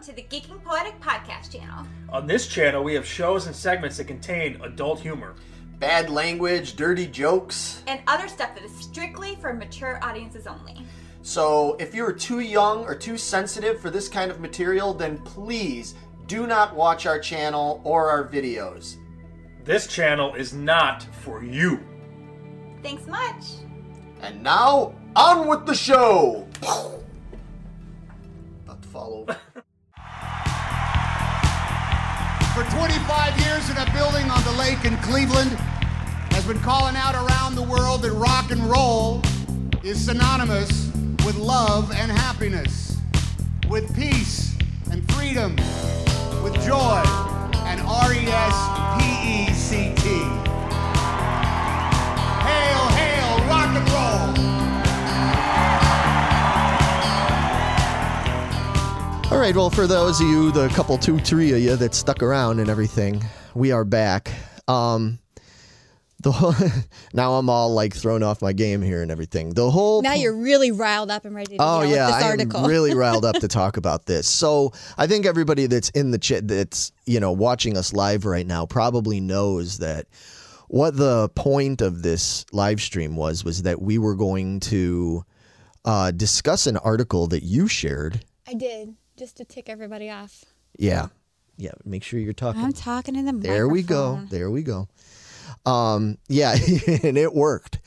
welcome to the Geeking Poetic Podcast channel. On this channel, we have shows and segments that contain adult humor. Bad language, dirty jokes. And other stuff that is strictly for mature audiences only. So if you're too young or too sensitive for this kind of material, then please do not watch our channel or our videos. This channel is not for you. Thanks much. And now, on with the show! About to fall over. For 25 years in a building on the lake in Cleveland has been calling out around the world that rock and roll is synonymous with love and happiness, with peace and freedom, with joy and R E S P E C T. Hail, hail, rock and roll! All right, well, for those of you, the couple, two, three of you that stuck around and everything, we are back. Um, the whole, now I'm all like thrown off my game here and everything. The whole Now you're really riled up and ready to Oh yeah, I article. am really riled up to talk about this. So I think everybody that's in the chat that's you know watching us live right now probably knows that what the point of this live stream was was that we were going to uh, discuss an article that you shared. I did just to tick everybody off. Yeah, yeah. Make sure you're talking. I'm talking in the There we go. There we go. Um, yeah, and it worked.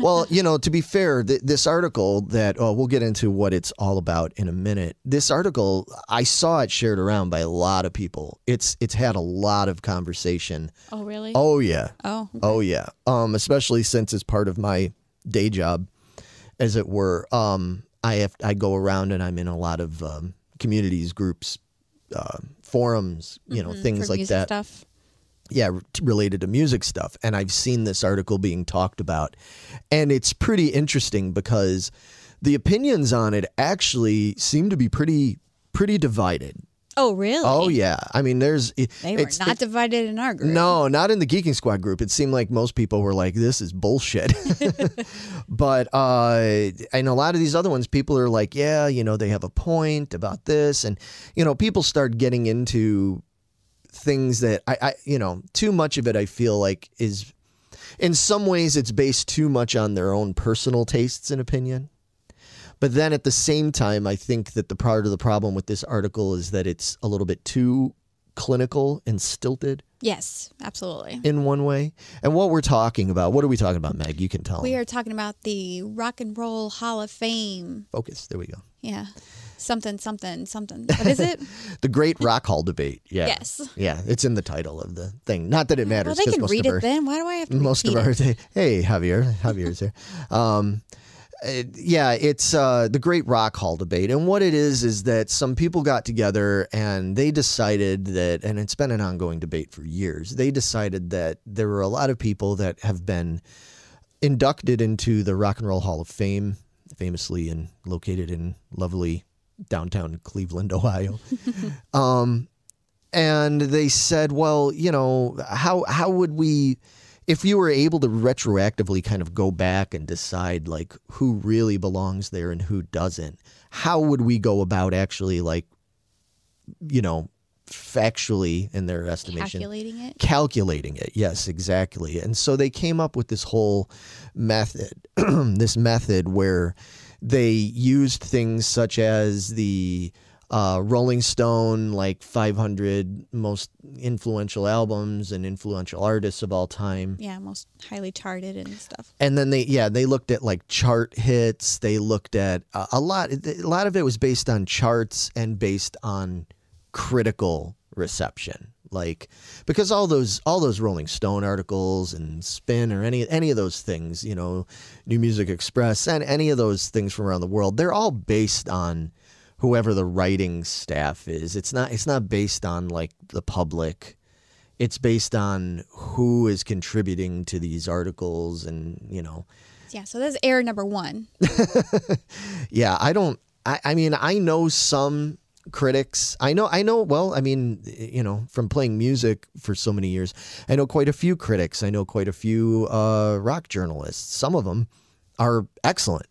Well, you know, to be fair, th- this article that oh, we'll get into what it's all about in a minute. This article, I saw it shared around by a lot of people. It's it's had a lot of conversation. Oh really? Oh yeah. Oh. Oh yeah. Um, especially since it's part of my day job, as it were. Um, I have I go around and I'm in a lot of um, communities, groups, uh, forums, you know, things Mm-hmm. For like that Stuff. yeah, related to music stuff. And I've seen this article being talked about. And it's pretty interesting because the opinions on it actually seem to be pretty pretty divided. Oh really? Oh yeah. I mean there's They were it's- not it- divided in our group. no, not in the Geeking Squad group. It seemed like most people were like, "This is bullshit." but uh, and a lot of these other ones, people are like, "Yeah, you know, they have a point about this," and you know, people start getting into things that I, I, you know, too much of it. I feel like is, in some ways, it's based too much on their own personal tastes and opinion. But then at the same time, I think that the part of the problem with this article is that it's a little bit too clinical and stilted Yes, absolutely. in one way. And what we're talking about, what are we talking about, Meg? You can tell. We 'em. are talking about the Rock and Roll Hall of Fame. Focus. There we go. Yeah. Something, something, something. What is it? The Great Rock Hall Debate. Yeah. Yes. Yeah, it's in the title of the thing. Not that it matters. well, they can read it our, then. Why do I have to Most of repeat our it? hey Javier, Javier's here. Um, yeah, it's uh, the Great Rock Hall debate, and what it is is that some people got together and they decided that, and it's been an ongoing debate for years. They decided that there were a lot of people that have been inducted into the Rock and Roll Hall of Fame, famously and located in lovely downtown Cleveland, Ohio. um, and they said, well, you know, how how would we if you were able to retroactively kind of go back and decide like who really belongs there and who doesn't, how would we go about actually like you know, factually in their estimation Calculating it. calculating it. Yes, exactly. And so they came up with this whole method, this method where they used things such as the uh, Rolling Stone, like 500 most influential albums and influential artists of all time. Yeah, most highly charted and stuff. And then they, yeah, they looked at like chart hits. They looked at uh, a lot. A lot of it was based on charts and based on critical reception. Like because all those all those Rolling Stone articles and Spin or any any of those things, you know, New Music Express and any of those things from around the world, they're all based on whoever the writing staff is. It's not it's not based on like the public. It's based on who is contributing to these articles and you know. Yeah, so that's error number one. yeah i don't i, I mean i know some critics. I know i know well i mean you know from playing music for so many years i know quite a few critics. I know quite a few uh, rock journalists. Some of them are excellent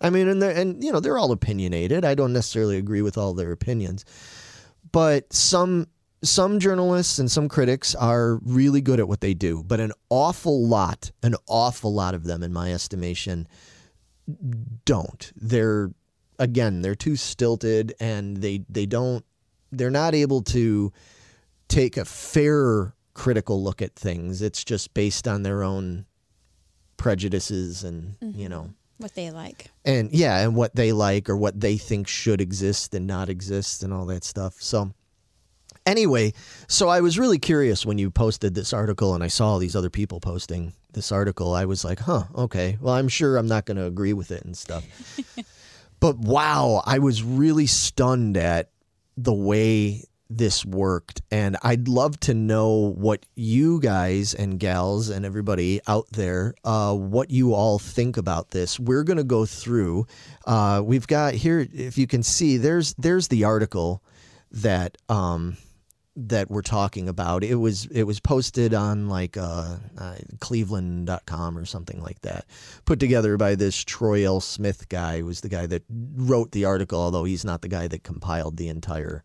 i mean and they're and you know they're all opinionated i don't necessarily agree with all their opinions but some some journalists and some critics are really good at what they do, but an awful lot, an awful lot of them, in my estimation, don't. They're again, they're too stilted, and they they don't. They're not able to take a fair critical look at things. It's just based on their own prejudices and you mm-hmm. know What they like. and yeah, and what they like or what they think should exist and not exist and all that stuff. So anyway, so I was really curious when you posted this article and I saw all these other people posting this article. I was like, huh, okay. Well, I'm sure I'm not going to agree with it and stuff. but wow, I was really stunned at the way this worked. And I'd love to know what you guys and gals and everybody out there, uh, what you all think about this. We're going to go through. Uh, we've got here, if you can see, there's there's the article that um, that we're talking about. It was it was posted on like uh, uh, Cleveland.com or something like that. Put together by this Troy L. Smith guy, who was the guy that wrote the article, although he's not the guy that compiled the entire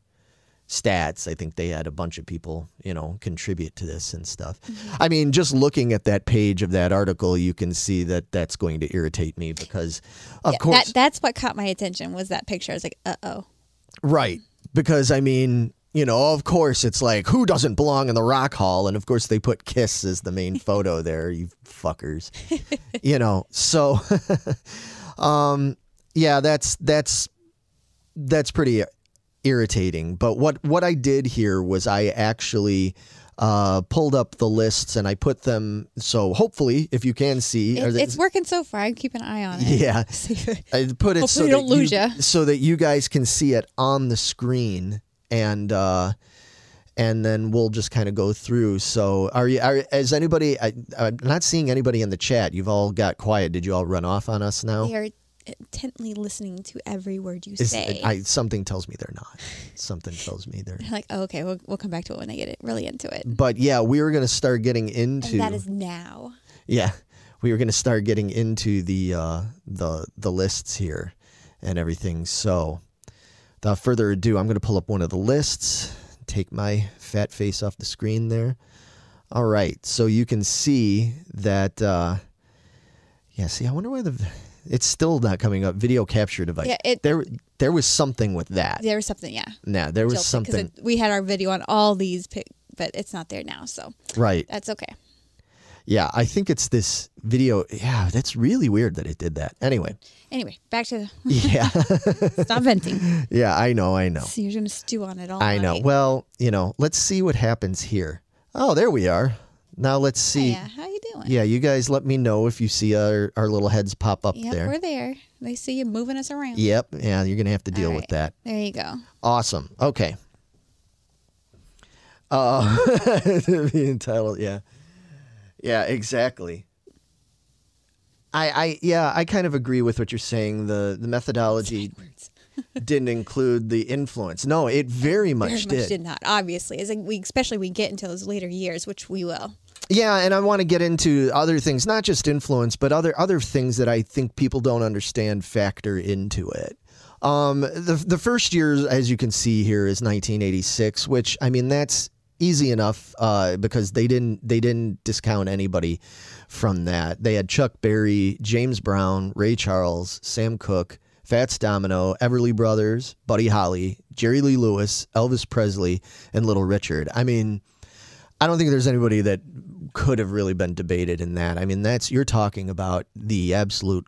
stats. I think they had a bunch of people, you know, contribute to this and stuff. I mean, just looking at that page of that article, you can see that that's going to irritate me because, of Yeah, course, That, that's what caught my attention was that picture. I was like, uh oh. Right. Because I mean, you know, of course it's like who doesn't belong in the rock hall and of course they put Kiss as the main photo there, you fuckers. you know, so um yeah, that's that's that's pretty irritating. But what what I did here was I actually uh, pulled up the lists and I put them so hopefully if you can see are It, they- it's working so far. I keep an eye on it. yeah See if it- I put it so that don't lose you, ya. so that you guys can see it on the screen and uh and then we'll just kind of go through. So, are you? Are is anybody? I, I'm not seeing anybody in the chat. You've all got quiet. Did you all run off on us now? They are intently listening to every word you Is- say. I, something tells me they're not. Something tells me they're. Like, oh, okay, we'll, we'll come back to it when I get it really into it. But yeah, we were going to start getting into. And that is now. Yeah, we were going to start getting into the uh, the the lists here and everything. So, without further ado, I'm going to pull up one of the lists. Take my fat face off the screen there. All right, so you can see that. Uh, yeah, see, I wonder why the it's still not coming up. Video capture device. Yeah, it- there there was something with that. There was something, yeah. Nah, there was Because something. we had our video on all these, but it's not there now. So right. that's okay. Yeah, I think it's this video. Yeah, that's really weird that it did that. Anyway, Anyway, back to the yeah. stop venting. Yeah, I know, I know. So you're going to stew on it all I know. Well, you know, let's see what happens here. Oh, there we are. Now let's see. Yeah, how you doing? Yeah, you guys let me know if you see our, our little heads pop up Yep, there. we're there. They see you moving us around. Yep. Yeah, you're going to have to deal with that. There you go. Awesome. Okay. Uh, being titled, yeah. Yeah, exactly. I, I, yeah, I kind of agree with what you're saying. The the methodology didn't include the influence. No, it very much Very did. much did not. Obviously, as we, especially we get into those later years, which we will. Yeah, and I want to get into other things, not just influence, but other other things that I think people don't understand factor into it. Um, the the first year, as you can see here, is 1986, which I mean that's easy enough uh, because they didn't they didn't discount anybody from that. They had Chuck Berry, James Brown, Ray Charles, Sam Cooke, Fats Domino, Everly Brothers, Buddy Holly, Jerry Lee Lewis, Elvis Presley, and Little Richard. I mean. I don't think there's anybody that could have really been debated in that. I mean, that's you're talking about the absolute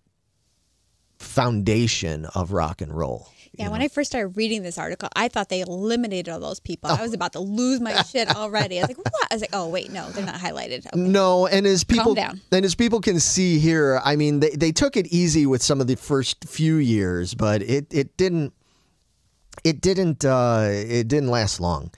foundation of rock and roll. Yeah, when I first started reading this article, I thought they eliminated all those people. Oh. I was about to lose my shit already. I was like, what? I was like, oh, wait, no, they're not highlighted. Okay. No, and as people down. and as people can see here, I mean, they, they took it easy with some of the first few years, but it it didn't it didn't uh, it didn't last long.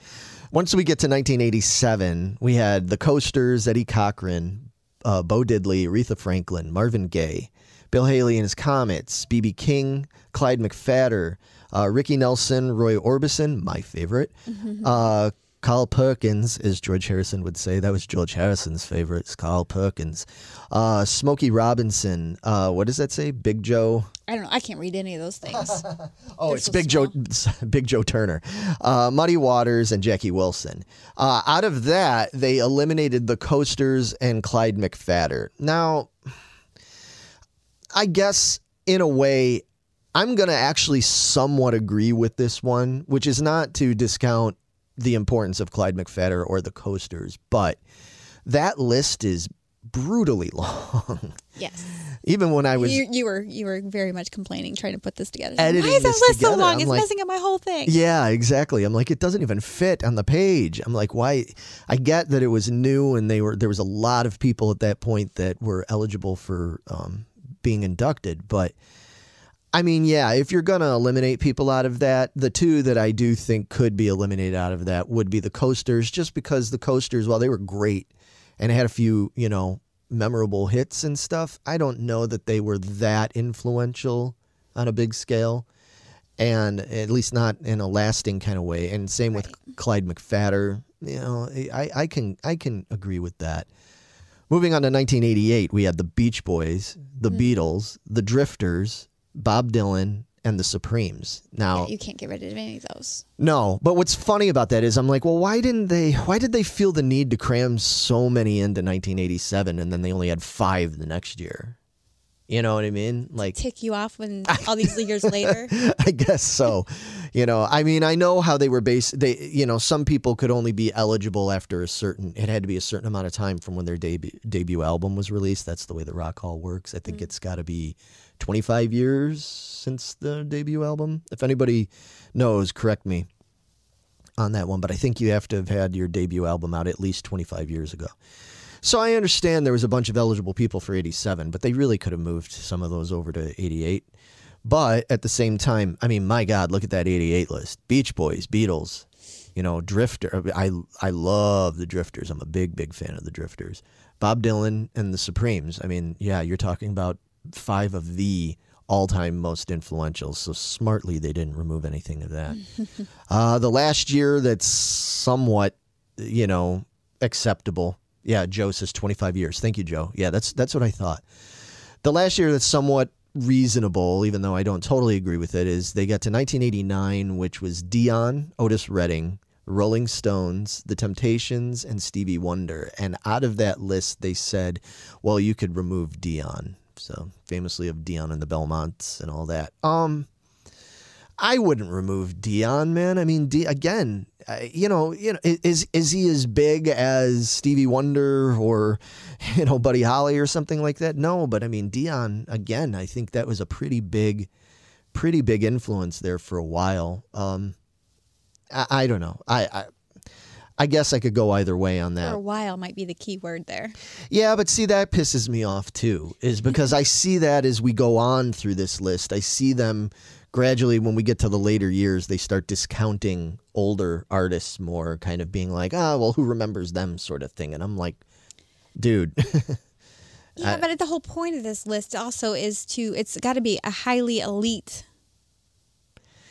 Once we get to 1987, we had the Coasters, Eddie Cochran, uh, Bo Diddley, Aretha Franklin, Marvin Gaye, Bill Haley and his Comets, B.B. King, Clyde McPhatter, uh, Ricky Nelson, Roy Orbison, my favorite, uh, Carl Perkins, as George Harrison would say. That was George Harrison's favorite. It's Carl Perkins. Uh, Smokey Robinson. Uh, what does that say? Big Joe. I don't know. I can't read any of those things. Oh, They're it's so Big Joe, Big Joe Turner, uh, Muddy Waters, and Jackie Wilson. Uh, out of that, they eliminated the Coasters and Clyde McPhatter. Now, I guess in a way, I'm going to actually somewhat agree with this one, which is not to discount the importance of Clyde McPhatter or the Coasters, but that list is brutally long. yes. Even when I was You, you were you were very much complaining trying to put this together. Editing Why is that list so long? I'm it's like- messing up my whole thing. Yeah, exactly. I'm like, it doesn't even fit on the page. I'm like, why? I get that it was new and they were there was a lot of people at that point that were eligible for um, being inducted, but I mean, yeah, if you're gonna eliminate people out of that, the two that I do think could be eliminated out of that would be the coasters, just because the coasters, while they were great and had a few, you know, memorable hits and stuff, I don't know that they were that influential on a big scale and at least not in a lasting kind of way. And same with Clyde McPhatter. You know, I, I can I can agree with that. Moving on to 1988, we had the Beach Boys, the hmm. Beatles, the Drifters, Bob Dylan, and the Supremes. Now, Yeah, you can't get rid of any of those. no, but what's funny about that is I'm like, well, why didn't they? Why did they feel the need to cram so many into 1987, and then they only had five the next year? You know what I mean? Like, Tick you off when all these years later. I guess so. You know, I mean, I know how they were based. They, you know, some people could only be eligible after a certain. It had to be a certain amount of time from when their debut debut album was released. That's the way the Rock Hall works. I think mm. it's got to be 25 years since the debut album. If anybody knows, correct me on that one. But I think you have to have had your debut album out at least 25 years ago. So I understand there was a bunch of eligible people for 87, but they really could have moved some of those over to 88. But at the same time, I mean, my God, look at that 88 list. Beach Boys, Beatles, you know, Drifter. I, I love the Drifters. I'm a big, big fan of the Drifters. Bob Dylan and the Supremes. I mean, yeah, you're talking about five of the all time most influential. So smartly, they didn't remove anything of that. uh, the last year that's somewhat, you know, acceptable. Yeah, Joe says 25 years. Thank you, Joe. Yeah, that's that's what I thought. The last year that's somewhat reasonable, even though I don't totally agree with it, is they got to 1989, which was Dion, Otis Redding, Rolling Stones, The Temptations, and Stevie Wonder. And out of that list, they said, well, you could remove Dion. So famously of Dion and the Belmonts and all that. Um, I wouldn't remove Dion, man. I mean, D- again, uh, you know, you know, is is he as big as Stevie Wonder or you know Buddy Holly or something like that? No, but I mean Dion again. I think that was a pretty big, pretty big influence there for a while. Um, I, I don't know. I, I I guess I could go either way on that. For a while might be the key word there. Yeah, but see, that pisses me off too, is because I see that as we go on through this list. I see them gradually, when we get to the later years, they start discounting older artists more, kind of being like, ah, well, who remembers them, sort of thing. And I'm like, dude, Yeah, but the whole point of this list also is to it's got to be a highly elite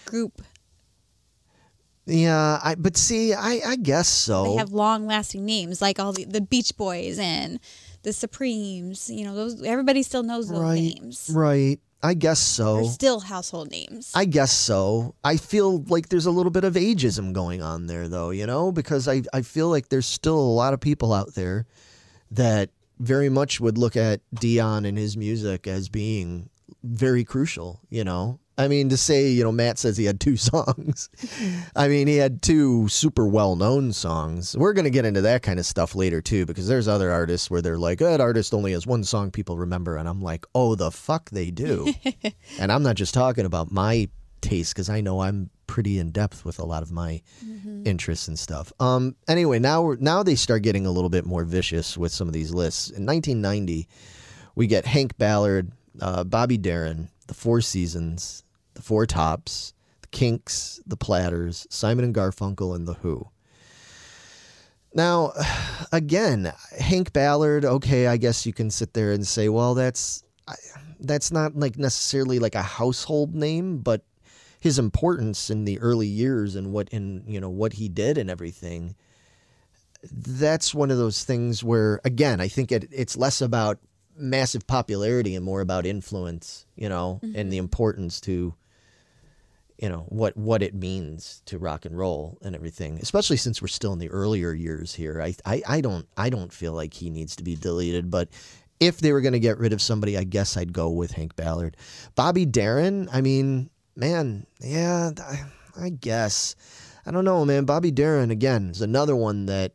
group. Yeah, I, but see, I, I guess so. They have long lasting names like all the, the Beach Boys and the Supremes. You know, those everybody still knows those right, names. right. I guess so. They're still household names. I guess so. I feel like there's a little bit of ageism going on there, though, you know, because I, I feel like there's still a lot of people out there that very much would look at Dion and his music as being very crucial, you know. I mean, to say, you know, Matt says he had two songs. I mean, he had two super well known songs. We're going to get into that kind of stuff later, too, because there's other artists where they're like, that artist only has one song people remember. And I'm like, oh, the fuck they do. and I'm not just talking about my taste because I know I'm pretty in depth with a lot of my interests and stuff. Um. Anyway, now we're, now they start getting a little bit more vicious with some of these lists. In 1990, we get Hank Ballard, uh, Bobby Darin, The Four Seasons, The Four Tops, The Kinks, The Platters, Simon and Garfunkel, and The Who. Now, again, Hank Ballard. Okay, I guess you can sit there and say, well, that's that's not like necessarily like a household name, but his importance in the early years and what in you know what he did and everything that's one of those things where again i think it, it's less about massive popularity and more about influence you know and the mm-hmm. importance to you know what what it means to rock and roll and everything especially since we're still in the earlier years here. I i, I don't i don't feel like he needs to be deleted but if they were going to get rid of somebody i guess i'd go with hank ballard. Bobby darin i mean man yeah I, I guess. I don't know man. Bobby darin again is another one that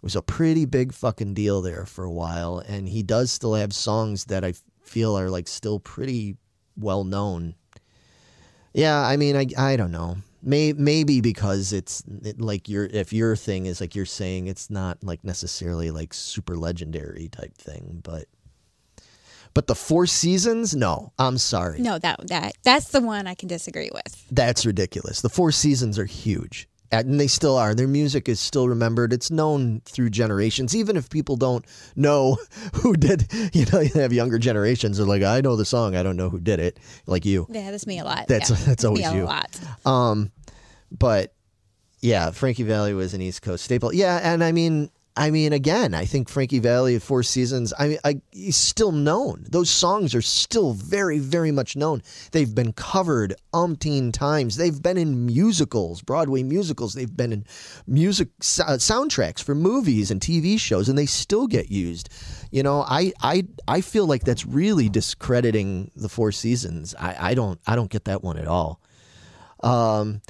was a pretty big fucking deal there for a while and he does still have songs that i feel are like still pretty well known yeah, I mean, I I don't know. May, maybe because it's it, like your if your thing is like you're saying it's not like necessarily like super legendary type thing, but but the Four Seasons, no, I'm sorry, No, that that that's the one I can disagree with. that's ridiculous. The Four Seasons are huge. And they still are. Their music is still remembered. It's known through generations. Even if people don't know who did, you know, you have younger generations are like, I know the song, I don't know who did it, like you. Yeah, that's me a lot. That's- Yeah, that's always you. a lot. Um, but yeah, Frankie Valli was an East Coast staple. Yeah, and I mean, I mean, again, I think Frankie Valli of Four Seasons. I mean, I, he's still known. Those songs are still very, very much known. They've been covered umpteen times. They've been in musicals, Broadway musicals. They've been in music so- soundtracks for movies and TV shows, and they still get used. You know, I, I, I feel like that's really discrediting the Four Seasons. I, I don't, I don't get that one at all. Um,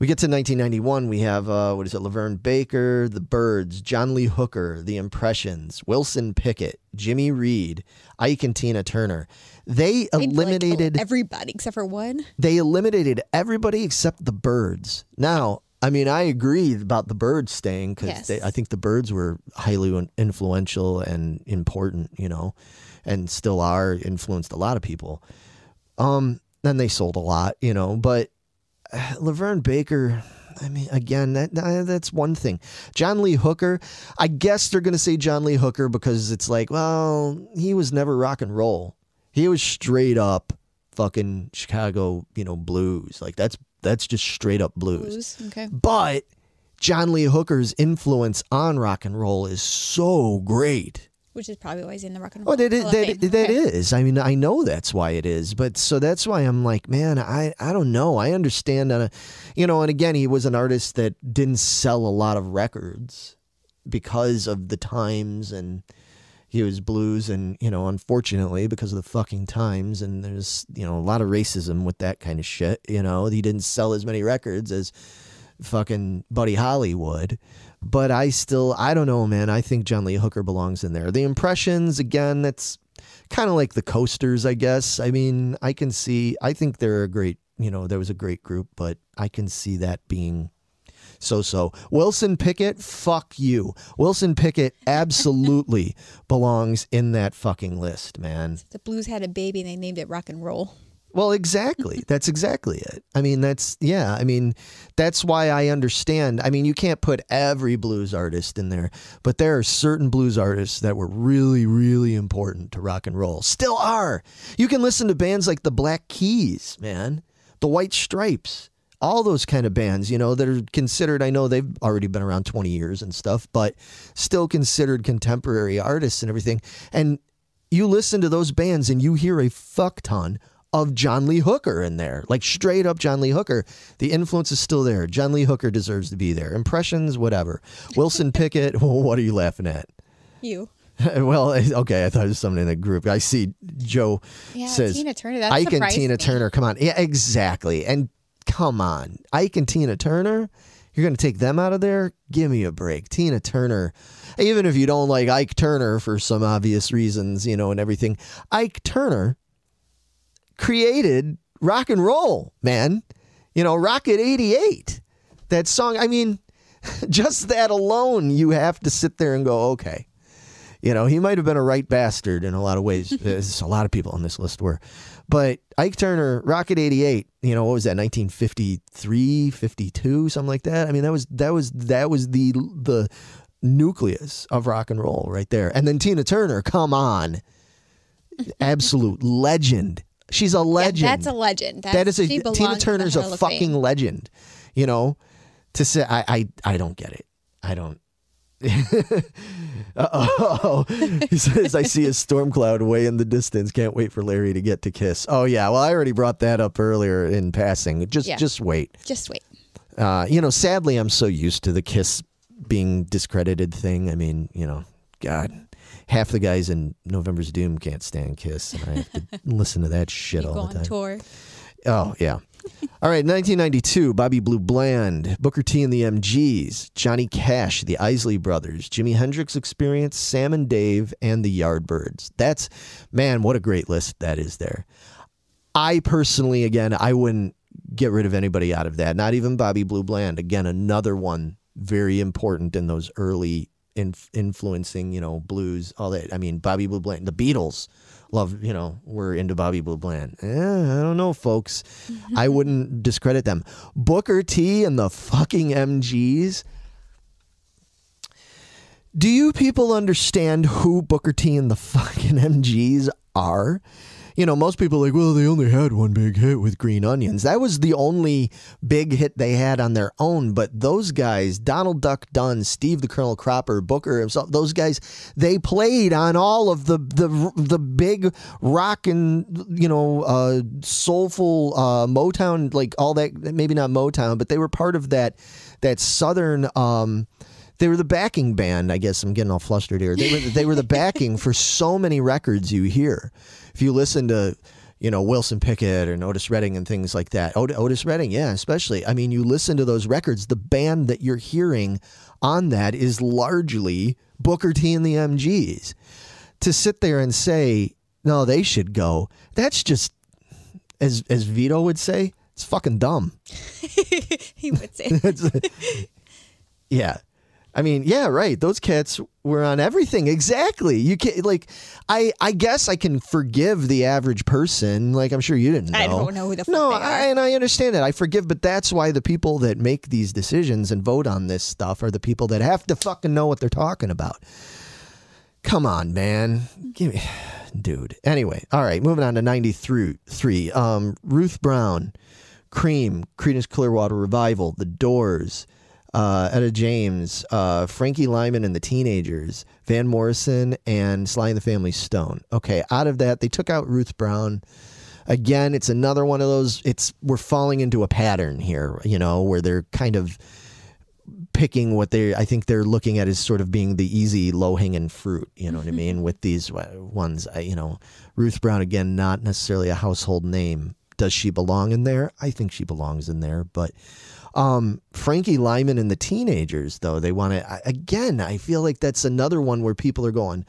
we get to 1991. We have uh, what is it? LaVern Baker, The Byrds, John Lee Hooker, The Impressions, Wilson Pickett, Jimmy Reed, Ike and Tina Turner. They They'd, like, eliminated everybody except for one. they eliminated everybody except the Byrds. Now, I mean, I agree about the Byrds staying because Yes. I think the Byrds were highly influential and important, you know, and still are influenced a lot of people. Um, then they sold a lot, you know, but LaVern Baker. I mean, again, that that- that's one thing. John Lee Hooker. I guess they're going to say John Lee Hooker because it's like, well, he was never rock and roll. He was straight up fucking Chicago, you know, blues. Like that's that's just straight up blues. Blues. Okay. But John Lee Hooker's influence on rock and roll is so great. Which is probably why he's in the rock and roll. Oh, that is, Hall that, that Okay. is. I mean, I know that's why it is. But so that's why I'm like, man, I, I don't know. I understand on a, uh, you know, and again, he was an artist that didn't sell a lot of records because of the times and he was blues and, you know, unfortunately because of the fucking times and there's, you know, a lot of racism with that kind of shit, you know, he didn't sell as many records as fucking Buddy Holly would. But I still, I don't know, man. I think John Lee Hooker belongs in there. The impressions, again, that's kind of like the coasters, I guess. I mean, I can see, I think they're a great, you know, there was a great group, but I can see that being so so. Wilson Pickett, fuck you. Wilson Pickett absolutely belongs in that fucking list, man. The Blues had a baby and they named it rock and roll. Well, exactly. That's exactly it. I mean, that's yeah. I mean, that's why I understand. I mean, you can't put every blues artist in there, but there are certain blues artists that were really, really important to rock and roll. Still are. You can listen to bands like the Black Keys, man, the White Stripes, all those kind of bands, you know, that are considered. I know they've already been around twenty years and stuff, but still considered contemporary artists and everything. And you listen to those bands and you hear a fuck ton of John Lee Hooker in there. Like straight up John Lee Hooker. The influence is still there. John Lee Hooker deserves to be there. Impressions, whatever. Wilson Pickett, what are you laughing at? You. well, eh, okay, I thought it was someone in the group. I see Joe Yeah, says Tina Turner. That Ike and Tina me. Turner. Come on. Yeah, exactly. And come on. Ike and Tina Turner. You're going to take them out of there? Give me a break. Tina Turner. Even if you don't like Ike Turner for some obvious reasons, you know, and everything, Ike Turner created rock and roll, man. You know, Rocket 88. That song, I mean, just that alone, you have to sit there and go, okay. You know, he might have been a right bastard in a lot of ways. There's a lot of people on this list were. But Ike Turner, Rocket 88, you know, what was that, 1953, 52, something like that? I mean, that was that was that was the the nucleus of rock and roll right there. And then Tina Turner, come on. Absolute legend. She's a Yeah, legend. that's a legend. That's, that is a Tina Turner's a fucking legend. You know, to say I I I don't get it. I don't. oh, he says I see a storm cloud way in the distance. Can't wait for Larry to get to kiss. Oh yeah, well I already brought that up earlier in passing. Just Yeah. just wait. Just wait. Uh, you know, sadly, I'm so used to the kiss being discredited thing. I mean, you know, God, half the guys in Novembers Doom can't stand Kiss, and I have to listen to that shit You all the time. tour. Oh yeah. All right, 1992, Bobby Blue Bland, Booker T and the MGs, Johnny Cash, the Isley Brothers, Jimi Hendrix Experience, Sam and Dave, and the Yardbirds. That's, man, what a great list that is there. I personally, again, I wouldn't get rid of anybody out of that, not even Bobby Blue Bland. Again, another one very important in those early inf- influencing, you know, blues, all that. I mean, Bobby Blue Bland, the Beatles love, you know, were into Bobby Blue Bland. Eh, I don't know, folks. I wouldn't discredit them. Booker T and the fucking MGs. Do you people understand who Booker T and the fucking MGs are? You know, most people are like, well, they only had one big hit with Green Onions. That was the only big hit they had on their own. But those guys, Donald Duck Dunn, Steve the Colonel Cropper, Booker himself, those guys, they played on all of the the the big rock and you know uh, soulful uh, Motown, like all that. Maybe not Motown, but they were part of that that southern. Um, they were the backing band. I guess I'm getting all flustered here. They were they were the backing for so many records you hear. If you listen to, you know, Wilson Pickett and Otis Redding and things like that. Ot- Otis Redding, yeah, especially. I mean, you listen to those records. The band that you're hearing on that is largely Booker T and the MGs. To sit there and say no, they should go. That's just as as Vito would say. It's fucking dumb. he would say. Yeah. I mean, yeah, right. Those cats were on everything. Exactly. You can like I I guess I can forgive the average person. Like I'm sure you didn't know. I don't know who the fuck No, they are. I, and I understand that. I forgive, but that's why the people that make these decisions and vote on this stuff are the people that have to fucking know what they're talking about. Come on, man. Give me dude. Anyway, all right, moving on to 93 three. Um Ruth Brown, Cream, Creedence Clearwater Revival, The Doors, uh, Etta James, uh, Frankie Lymon and the Teenagers, Van Morrison, and Sly and the Family Stone. Okay, out of that, they took out Ruth Brown. Again, it's another one of those. It's we're falling into a pattern here, you know, where they're kind of picking what they I think they're looking at as sort of being the easy low hanging fruit. You know what I mean? With these ones, I, you know, Ruth Brown again, not necessarily a household name. Does she belong in there? I think she belongs in there, but um, Frankie Lymon and the teenagers, though, they want to, again, I feel like that's another one where people are going,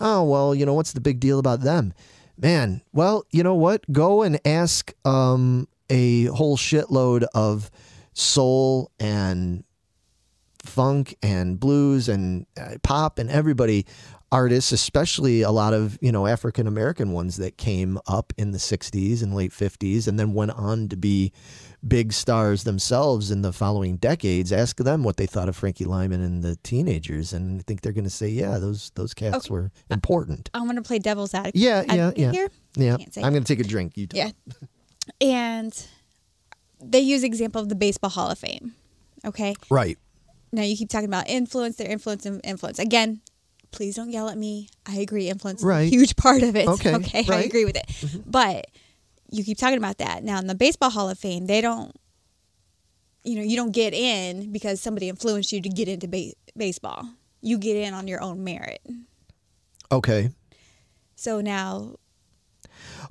oh, well, you know, what's the big deal about them? Man, well, you know what? Go and ask um, a whole shitload of soul and funk and blues and uh, pop and everybody artists especially a lot of you know african american ones that came up in the 60s and late 50s and then went on to be big stars themselves in the following decades ask them what they thought of frankie lymon and the teenagers and i think they're going to say yeah those those cats Okay. were important I'm gonna play devil's advocate. yeah yeah yeah Here. yeah i'm going to take a drink you talk. Yeah. And they use example of the Baseball Hall of Fame. Okay. right Now you keep talking about influence, their influence, and influence. Again, please don't yell at me. I agree. Influence is Right. a huge part of it. Okay, Okay. I agree with it. Mm-hmm. But you keep talking about that. Now in the Baseball Hall of Fame, they don't. You know, you don't get in because somebody influenced you to get into ba- baseball. You get in on your own merit. okay So now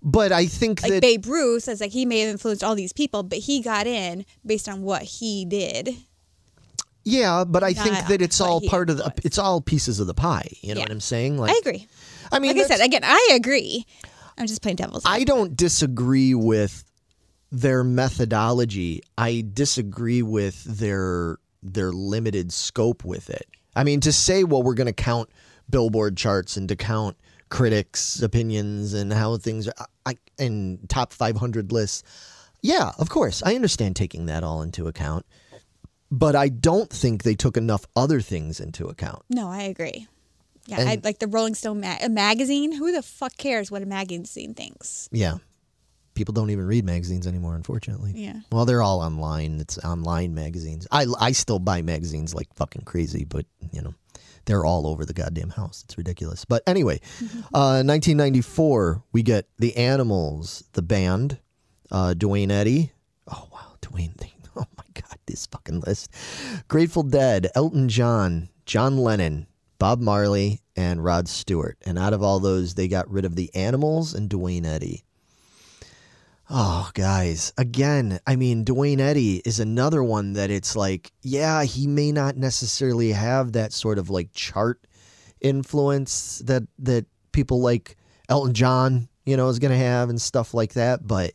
but i think like that Babe Ruth says like he may have influenced all these people, but he got in based on what he did. Yeah, but I think that it's all part of the it's all pieces of the pie. You know Yeah. what I'm saying? Like I agree. I mean, Like I said, again, I agree. I'm just playing devil's. I don't disagree with their methodology. I disagree with their their limited scope with it. I mean, to say, well, we're going to count Billboard charts and to count critics' opinions and how things are I, and top 500 lists. Yeah, of course, I understand taking that all into account, but I don't think they took enough other things into account. No, I agree. Yeah, I, like the Rolling Stone ma- a magazine. Who the fuck cares what a magazine thinks? Yeah. people don't even read magazines anymore, unfortunately. Yeah. Well, they're all online. It's online magazines. I, I still buy magazines like fucking crazy, but you know, they're all over the goddamn house. It's ridiculous. But anyway, uh, 1994, we get the Animals, the band, uh, Duane Eddy. Oh wow, Duane. Oh my god, this fucking list. Grateful Dead, Elton John, John Lennon, Bob Marley, and Rod Stewart. And out of all those, they got rid of the Animals and Duane Eddy. Oh, guys, again, I mean, Duane Eddy is another one that it's like, yeah, he may not necessarily have that sort of like chart influence that that people like Elton John, you know, is going to have and stuff like that, but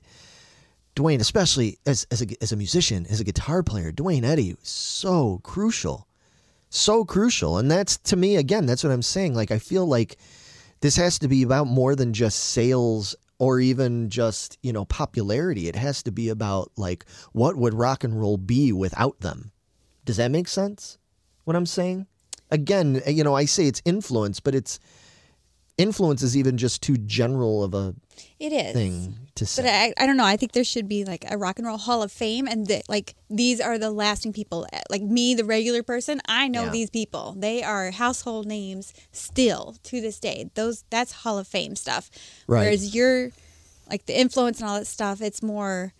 Duane, especially as as a, as a musician, as a guitar player, Duane Eddy was so crucial, so crucial, and that's to me again. That's what I'm saying. Like I feel like this has to be about more than just sales or even just you know popularity. It has to be about like what would rock and roll be without them. Does that make sense? What I'm saying? Again, you know, I say it's influence, but it's influence is even just too general of a It is. thing to say. But I, I don't know. I think there should be like a rock and roll hall of fame, and that like these are the lasting people. Eh, like me, the regular person, I know Yeah. these people. They are household names still to this day. Those that's hall of fame stuff. Right. Whereas you're like the influence and all that stuff. It's more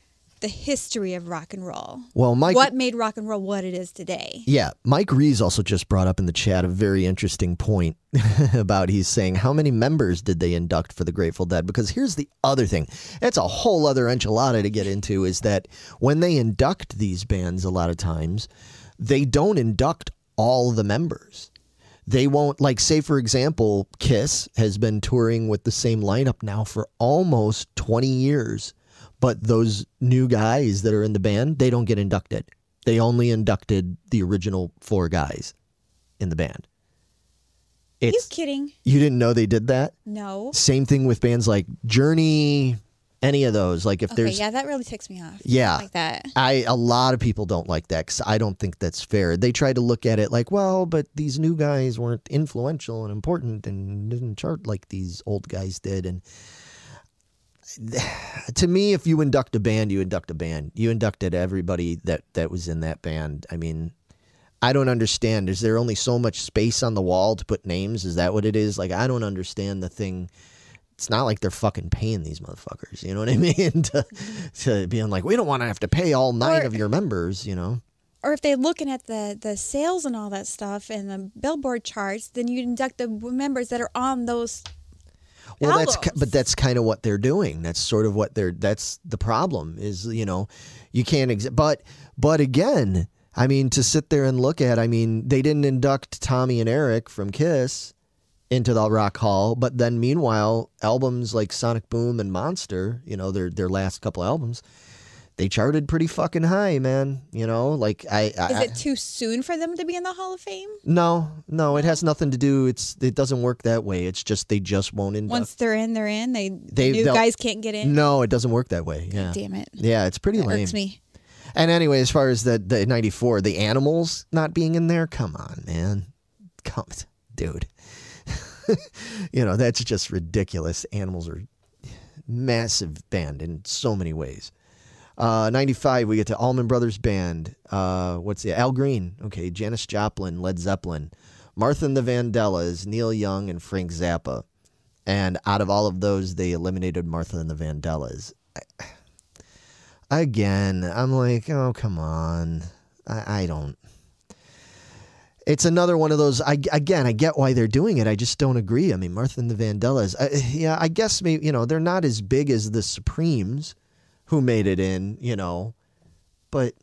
the history of rock and roll. Well, Mike. what made rock and roll what it is today? Yeah, Mike Rees also just brought up in the chat a very interesting point about he's saying how many members did they induct for the Grateful Dead? Because here's the other thing. It's a whole other enchilada to get into is that when they induct these bands a lot of times, they don't induct all the members. They won't like say for example, Kiss has been touring with the same lineup now for almost 20 years. But those new guys that are in the band, they don't get inducted. They only inducted the original four guys in the band. you It's kidding? you didn't know they did that? No. Same thing with bands like Journey, any of those. Like if Okay, there's yeah, that really ticks me off. Yeah. like that. I a lot of people don't like that because I don't think that's fair. They try to look at it like, well, but these new guys weren't influential and important and didn't chart like these old guys did. And to me, if you induct a band, you induct a band. You inducted everybody that that was in that band. I mean, I don't understand. Is there only so much space on the wall to put names? Is that what it is? Like, I don't understand the thing. It's not like they're fucking paying these motherfuckers. You know what I mean? to, to being like, we don't want to have to pay all nine Or- of your members. You know? or if they're looking at the the sales and all that stuff and the billboard charts, then you induct the members that are on those. Well, that's but that's kind of what they're doing. That's sort of what they're. That's the problem. Is you know, you can't. Ex- but but again, I mean, to sit there and look at. I mean, they didn't induct Tommy and Eric from Kiss into the Rock Hall, but then meanwhile, albums like Sonic Boom and Monster, you know, their their last couple albums, they charted pretty fucking high, man. You know, like I. I Is it too soon for them to be in the Hall of Fame? no, no, it has nothing to do. It's it doesn't work that way. It's just they just won't induct. Once they're in, they're in. They, They- new guys can't get in. No, it doesn't work that way. Yeah. Damn it. Yeah, it's pretty That lame. irks me. And anyway, as far as the the '94, the animals not being in there, come on, man, come, dude. you know that's just ridiculous. Animals are massive band in so many ways. Uh, 95, we get to Allman Brothers Band. Uh, what's the Al Green? Okay, Janis Joplin, Led Zeppelin, Martha and the Vandellas, Neil Young, and Frank Zappa. And out of all of those, they eliminated Martha and the Vandellas. Again, I'm like, oh, come on. I, I don't. It's another one of those. I again, I get why they're doing it. I just don't agree. I mean, Martha and the Vandellas. I, yeah, I guess maybe you know they're not as big as the Supremes, who made it in. You know, but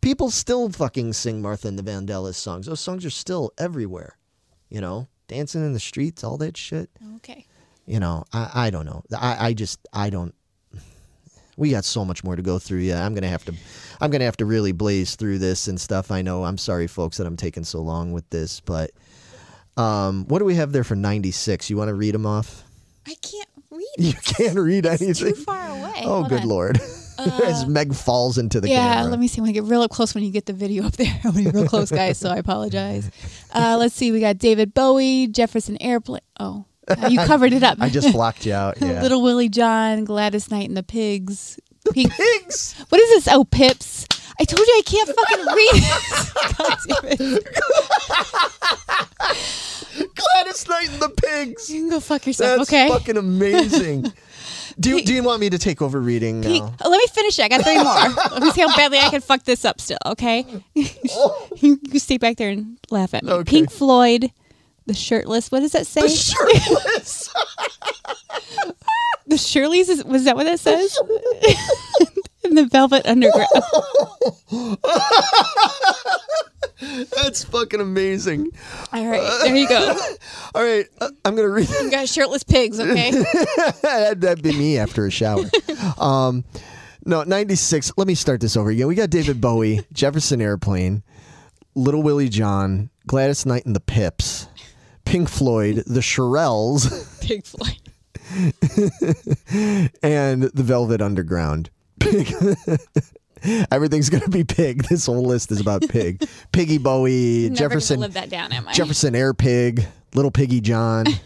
people still fucking sing Martha and the Vandellas songs. Those songs are still everywhere. You know, dancing in the streets, all that shit. Okay. You know, I, I don't know. I, I just I don't. We got so much more to go through. Yeah, I'm gonna have to, I'm gonna have to really blaze through this and stuff. I know. I'm sorry, folks, that I'm taking so long with this, but um, what do we have there for '96? You want to read them off? I can't read. You can't read It's anything. too far away. Oh, Hold good on. Uh, lord! As Meg falls into the yeah, camera. let me see. When I get real up close when you get the video up there. I'm gonna be real close, guys. So I apologize. Uh, let's see. We got David Bowie, Jefferson Airplane. Oh, You covered it up. I just blocked you out. Yeah. Little Willie John, Gladys Knight and the Pigs. Pink. pigs. What is this? Oh, Pips. I told you I can't fucking read. God damn it. Gladys Knight and the pigs. You can go fuck yourself, That's okay? fucking amazing. Do you, do you want me to take over reading Pink- now? oh, let me finish it. I got three more. Let me see how badly I can fuck this up still, okay? Oh. you can stay back there and laugh at me. Okay. Pink Floyd, The Shirtless. What does that say? The shirtless. The Shirleys, is, was that what that says? In the Velvet Underground. That's fucking amazing. All right, there you go. All right, uh, I'm gonna read. You got shirtless pigs, okay? that'd, that'd be me after a shower. Um, no, 96. Let me start this over again. We got David Bowie, Jefferson Airplane, Little Willie John, Gladys Knight and the Pips, Pink Floyd, the Shirelles, Pink Floyd. and the Velvet Underground. Pig. Everything's gonna be pig. This whole list is about pig. Piggy Bowie, Never Jefferson, live that down, am I? Jefferson Air Pig, Little Piggy John.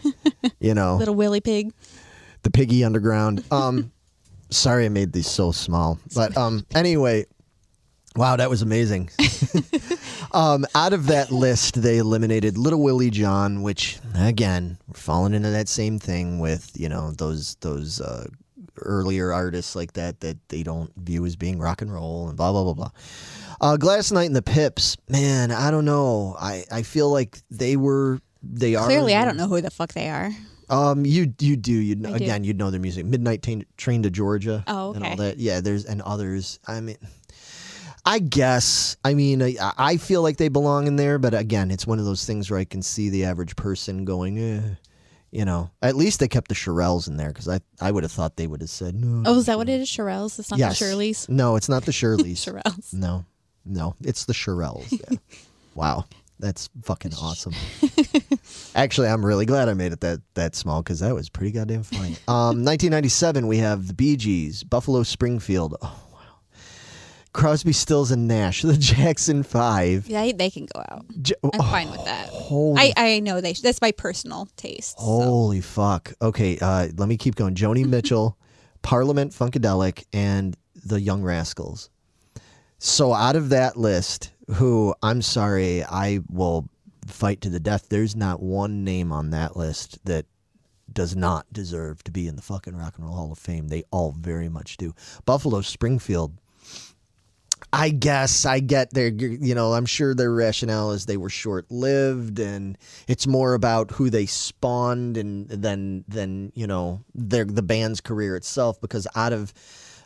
You know, Little Willie Pig. the Piggy Underground. Um, sorry I made these so small, but um, anyway, wow, that was amazing. um, out of that list, they eliminated Little Willie John, which again, we're falling into that same thing with you know those those uh, earlier artists like that that they don't view as being rock and roll and blah blah blah blah. Uh, Gladys Knight and the Pips, man, I don't know. I, I feel like they were they are Clearly, I don't know who the fuck they are. um, you you do you do. again you'd know their music. Midnight Train, Train to Georgia. Oh, okay. And all that. Yeah, there's and others. I mean, I guess. I mean, I, I feel like they belong in there, but again, it's one of those things where I can see the average person going, eh, you know. At least they kept the Shirelles in there because I I would have thought they would have said no. Oh, is that what it is? Shirelles? It's not yes. the Shirleys? No, it's not the Shirleys. Shirelles. No, no, it's the Shirelles. Yeah. wow, that's fucking awesome. Actually, I'm really glad I made it that that small because that was pretty goddamn funny. Um, 1997, we have the Bee Gees, Buffalo Springfield. Oh Crosby, Stills, and Nash, the Jackson Five. Yeah, they can go out. J- I'm fine with that. Holy, I, I know they. That's my personal taste. so. holy fuck. Okay, uh, let me keep going. Joni Mitchell, Parliament Funkadelic, and the Young Rascals. So out of that list, who I'm sorry, I will fight to the death. There's not one name on that list that does not deserve to be in the fucking Rock and Roll Hall of Fame. They all very much do. Buffalo Springfield. I guess I get their, you know, I'm sure their rationale is they were short lived and it's more about who they spawned and than, than, you know, their, the band's career itself because out of,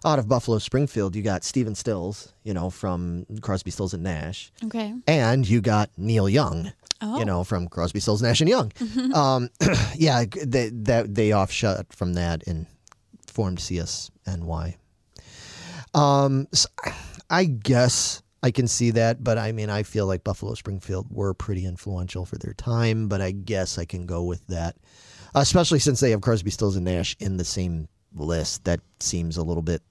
out of Buffalo Springfield, you got Stephen Stills, you know, from Crosby, Stills and Nash, Okay. and you got Neil Young, Oh. you know, from Crosby, Stills, Nash and Young. Um, yeah, they, that they offshot from that and formed CSNY. Um, s I guess I can see that, but I mean, I feel like Buffalo Springfield were pretty influential for their time, but I guess I can go with that, especially since they have Crosby, Stills, and Nash in the same list. That seems a little bit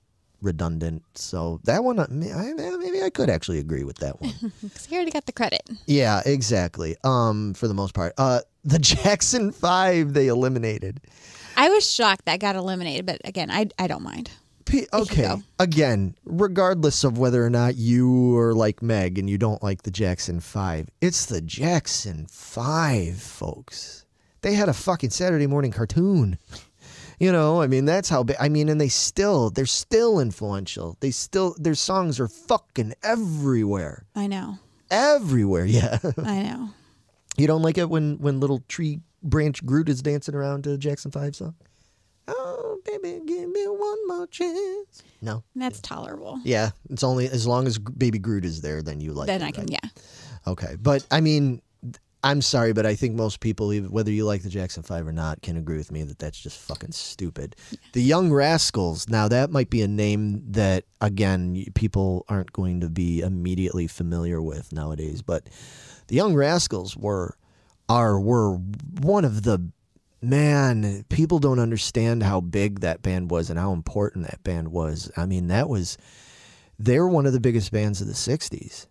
redundant. So that one, maybe I could actually agree with that one. Because you already got the credit. yeah, exactly. Um, for the most part, uh, the Jackson Five they eliminated. I was shocked that got eliminated, but again, I, I don't mind. P- okay. Again, regardless of whether or not you are like Meg and you don't like the Jackson 5, it's the Jackson 5, folks. They had a fucking Saturday morning cartoon. You know, I mean, that's how big. I mean, and they still, they're still influential. They still, their songs are fucking everywhere. I know. Everywhere, yeah. I know. you don't like it when, when little tree branch Groot is dancing around to Jackson 5 song? Oh, baby, give me one more chance. No. That's tolerable. Yeah, it's only as long as Baby Groot is there, then you like. then it, I can, right? yeah. Okay, but I mean, I'm sorry, but I think most people, even whether you like the Jackson Five or not, can agree with me that that's just fucking stupid. The Young Rascals. Now that might be a name that again people aren't going to be immediately familiar with nowadays, but the Young Rascals were are were one of the man people don't understand how big that band was and how important that band was i mean that was they're one of the biggest bands of the 60s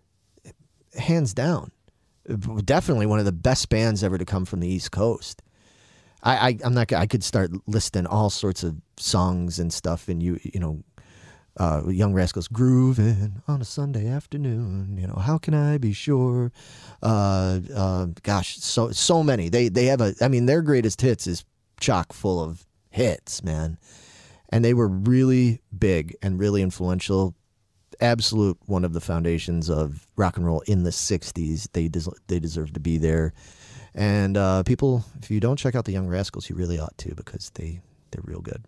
hands down definitely one of the best bands ever to come from the east coast I, I I'm not. I could start listing all sorts of songs and stuff, and you you know, uh, Young Rascals grooving on a Sunday afternoon. You know, how can I be sure? Uh, uh, gosh, so so many. They they have a. I mean, their greatest hits is chock full of hits, man, and they were really big and really influential. Absolute one of the foundations of rock and roll in the '60s. They des- they deserve to be there. And uh, people, if you don't check out the Young Rascals, you really ought to because they they're real good.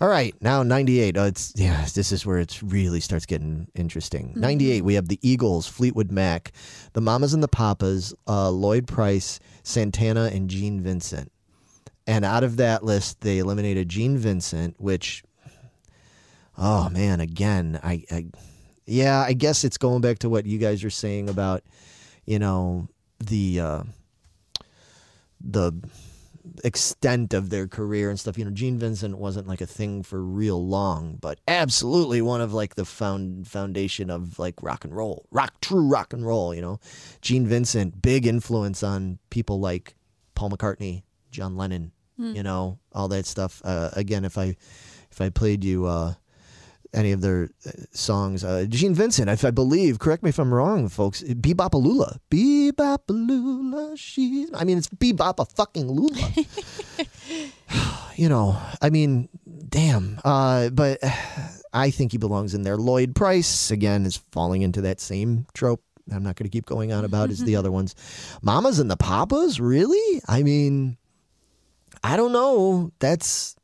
All right, now 98. Uh, it's yeah, this is where it really starts getting interesting. 98, we have the Eagles, Fleetwood Mac, the Mamas and the Papas, uh, Lloyd Price, Santana, and Gene Vincent. And out of that list, they eliminated Gene Vincent, which, oh man, again, I, I yeah, I guess it's going back to what you guys are saying about, you know, the. Uh, the extent of their career and stuff. You know, Gene Vincent wasn't like a thing for real long, but absolutely one of like the found foundation of like rock and roll, rock true rock and roll. You know, Gene Vincent, big influence on people like Paul McCartney, John Lennon. You know, all that stuff. Uh, again, if I if I played you. Uh, any of their uh, songs. Uh, Gene Vincent, if I believe, correct me if I'm wrong, folks. Bebopalula. Bebopalula, she's. I mean, it's Bebop a fucking Lula. you know, I mean, damn. Uh, but I think he belongs in there. Lloyd Price, again, is falling into that same trope. I'm not going to keep going on about as the other ones. Mamas and the Papas, really? I mean, I don't know. That's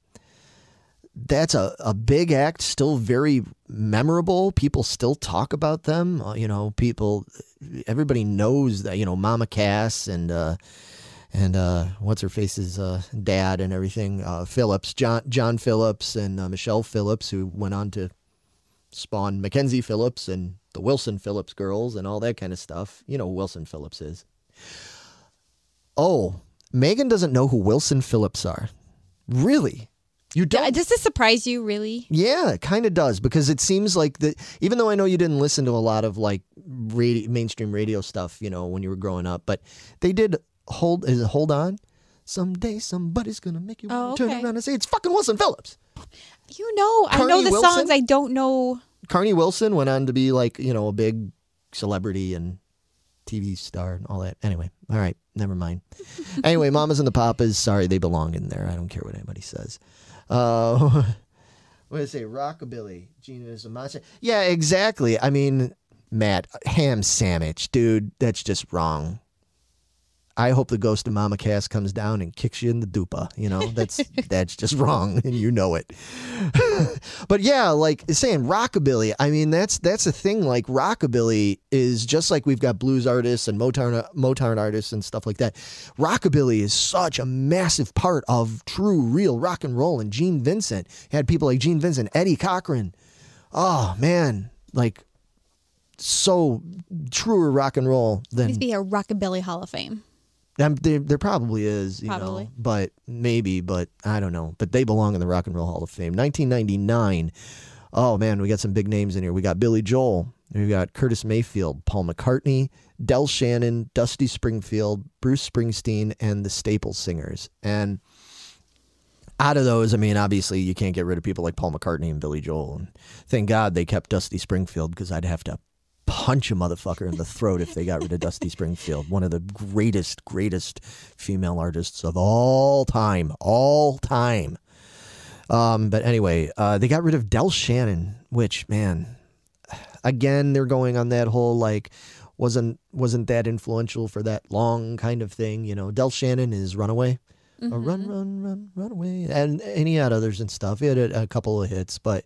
that's a, a big act, still very memorable. People still talk about them. Uh, you know, people, everybody knows that, you know, Mama Cass and, uh, and uh, what's her face's uh, dad and everything, uh, Phillips, John John Phillips and uh, Michelle Phillips, who went on to spawn Mackenzie Phillips and the Wilson Phillips girls and all that kind of stuff. You know Wilson Phillips is. Oh, Megan doesn't know who Wilson Phillips are. Really? You don't? Does this surprise you, really? Yeah, it kind of does because it seems like that. Even though I know you didn't listen to a lot of like radio, mainstream radio stuff, you know, when you were growing up, but they did hold. Is it hold on? Someday somebody's gonna make you Oh, wanna turn around and say it's fucking Wilson Phillips. You know, I know the Wilson? songs. I don't know. Carnie Wilson went on to be like you know a big celebrity and TV star and all that. Anyway, all right, never mind. anyway, Mamas and the Papas, sorry, they belong in there. I don't care what anybody says. Uh, what did I say? Rockabilly. Gina is a monster. Yeah, exactly. I mean, Matt, ham sandwich, dude. That's just wrong. I hope the ghost of Mama Cass comes down and kicks you in the dupa. You know, that's that's just wrong, and you know it. but yeah, like saying rockabilly. I mean, that's that's a thing. Like rockabilly is just like we've got blues artists and Motown Motown artists and stuff like that. Rockabilly is such a massive part of true, real rock and roll. And Gene Vincent had people like Gene Vincent, Eddie Cochran. Oh man, like so truer rock and roll than Needs to be a rockabilly Hall of Fame. Um, there, there probably is, you Probably. know, but maybe, but I don't know. But they belong in the Rock and Roll Hall of Fame. 1999. Oh man, we got some big names in here. We got Billy Joel. We got Curtis Mayfield, Paul McCartney, Del Shannon, Dusty Springfield, Bruce Springsteen, and the Staples Singers. And out of those, I mean, obviously you can't get rid of people like Paul McCartney and Billy Joel. And thank God they kept Dusty Springfield because I'd have to punch a motherfucker in the throat if they got rid of Dusty Springfield, one of the greatest, greatest female artists of all time, all time. Um, but anyway, uh, they got rid of Del Shannon, which man, again, they're going on that whole like wasn't wasn't that influential for that long kind of thing. You know, Del Shannon is Runaway. A run, run, run, run away, and and he had others and stuff. He had a, a couple of hits, but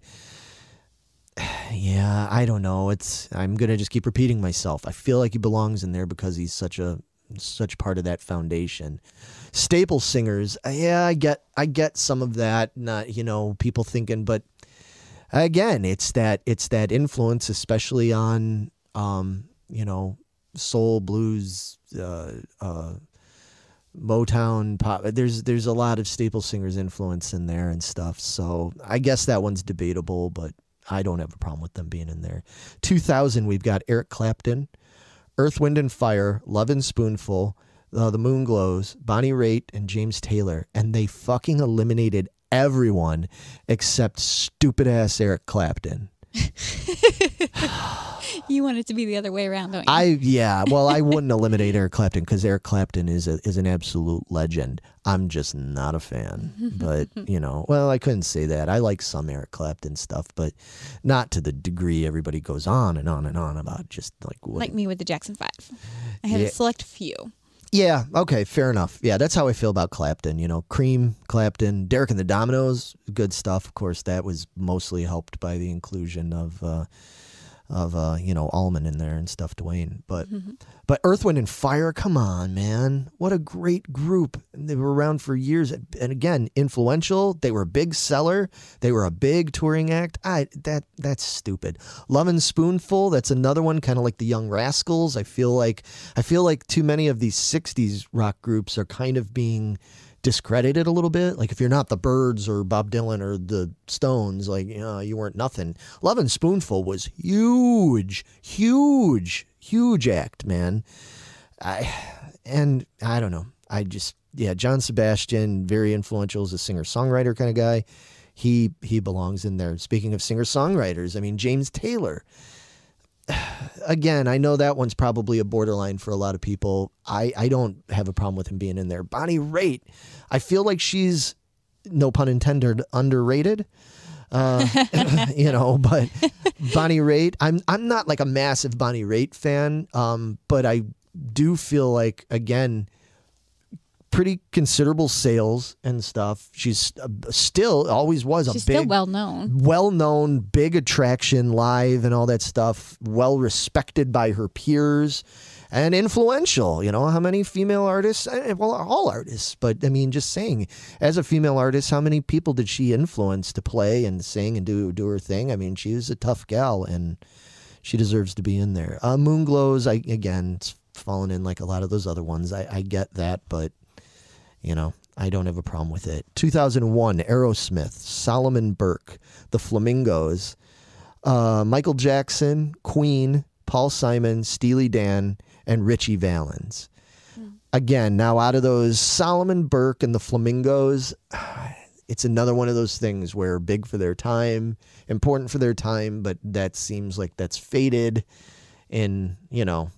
yeah, I don't know. It's I'm gonna just keep repeating myself. I feel like he belongs in there because he's such a such part of that foundation. Staple singers, uh, yeah, I get I get some of that. Not you know people thinking, but again, it's that it's that influence, especially on um you know soul blues. Uh, uh, Motown pop. There's there's a lot of staple singers influence in there and stuff. So I guess that one's debatable, but I don't have a problem with them being in there. 2000, we've got Eric Clapton, Earth, Wind and Fire, Lovin' Spoonful, uh, the Moonglows, Bonnie Raitt, and James Taylor, and they fucking eliminated everyone except stupid ass Eric Clapton. You want it to be the other way around, don't you? I yeah, well, I wouldn't eliminate Eric Clapton because Eric Clapton is a, is an absolute legend. I'm just not a fan, but you know, well, I couldn't say that. I like some Eric Clapton stuff, but not to the degree everybody goes on and on and on about just like what. like me with the Jackson Five. I had Yeah. a select few. Yeah, okay, fair enough. Yeah, that's how I feel about Clapton. You know, Cream, Clapton, Derek and the Dominos, good stuff. Of course, that was mostly helped by the inclusion of. Uh, of uh, you know Allman in there and stuff, Duane. But but Earth, Wind and Fire, come on, man! What a great group! They were around for years, and again, influential. They were a big seller. They were a big touring act. I that that's stupid. Lovin' Spoonful, that's another one, kind of like the Young Rascals. I feel like I feel like too many of these '60s rock groups are kind of being discredited a little bit. Like if you're not the Byrds or Bob Dylan or the Stones, like you know, you weren't nothing. Lovin' Spoonful was huge, huge, huge act, man. I and I don't know. I just yeah, John Sebastian, very influential as a singer songwriter kind of guy. He he belongs in there. Speaking of singer songwriters, I mean James Taylor. Again, I know that one's probably a borderline for a lot of people. I, I don't have a problem with him being in there. Bonnie Raitt, I feel like she's no pun intended underrated. Uh, you know, but Bonnie Raitt, I'm I'm not like a massive Bonnie Raitt fan, um, but I do feel like again pretty considerable sales and stuff. She's uh, still always was a She's big still well known. well known, big attraction live and all that stuff, well respected by her peers and influential. You know, how many female artists? eh, Well, all artists, but I mean, just saying, as a female artist, how many people did she influence to play and sing and do, do her thing? I mean, she was a tough gal and she deserves to be in there. Uh, Moonglows, I, again, it's fallen in like a lot of those other ones. I, I get that, but you know, I don't have a problem with it. 2001, Aerosmith, Solomon Burke, The Flamingos, uh, Michael Jackson, Queen, Paul Simon, Steely Dan, and Ritchie Valens. Again, now out of those, Solomon Burke and The Flamingos, it's another one of those things where big for their time, important for their time, but that seems like that's faded in, you know,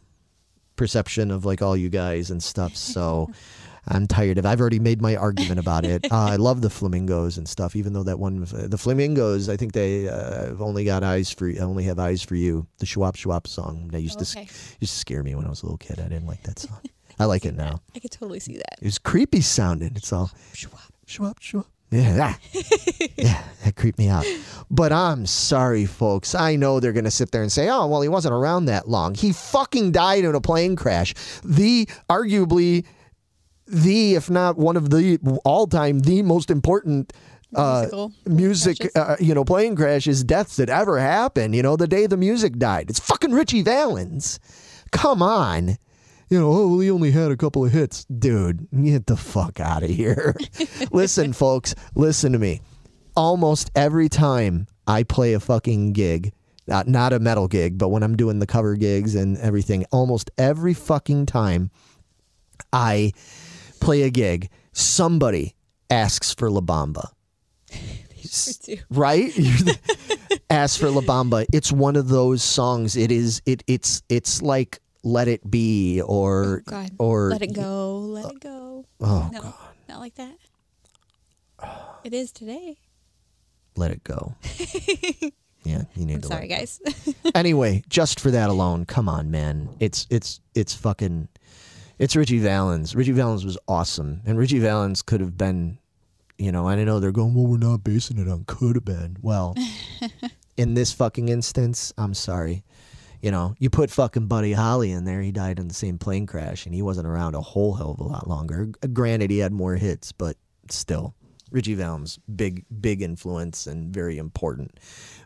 perception of like all you guys and stuff. So I'm tired of. I've already made my argument about it. Uh, I love the flamingos and stuff, even though that one, the flamingos, I think they uh, have only got eyes for. Only have eyes for you. The Schwab Schwab song. They used Okay. to used to scare me when I was a little kid. I didn't like that song. I like it now. I could totally see that. It was creepy sounding. It's all Schwab Schwab. Yeah, that, yeah, that creeped me out. But I'm sorry, folks. I know they're going to sit there and say, oh, well, he wasn't around that long. He fucking died in a plane crash. The arguably the, if not one of the all time, the most important uh, music, uh, you know, plane crashes, deaths that ever happened. You know, the day the music died. It's fucking Ritchie Valens. Come on. You know, oh, well, he only had a couple of hits. Dude, get the fuck out of here. listen, folks, listen to me. Almost every time I play a fucking gig, not, not a metal gig, but when I'm doing the cover gigs and everything, almost every fucking time I play a gig, somebody asks for La Bamba. too. Right? Ask for La Bamba. It's one of those songs. It is it it's it's like Let It Be or Oh, or let it go. Let it go. Oh no, God. not like that. It is today. Let It Go. yeah, you need I'm to sorry, guys. anyway, just for that alone, come on, man. It's it's it's fucking it's Ritchie Valens. Ritchie Valens was awesome. And Ritchie Valens could have been, you know, I know they're going, Well, we're not basing it on could have been. Well, in this fucking instance, I'm sorry. You know, you put fucking Buddy Holly in there. He died in the same plane crash, and he wasn't around a whole hell of a lot longer. Granted, he had more hits, but still, Ritchie Valens, big, big influence and very important.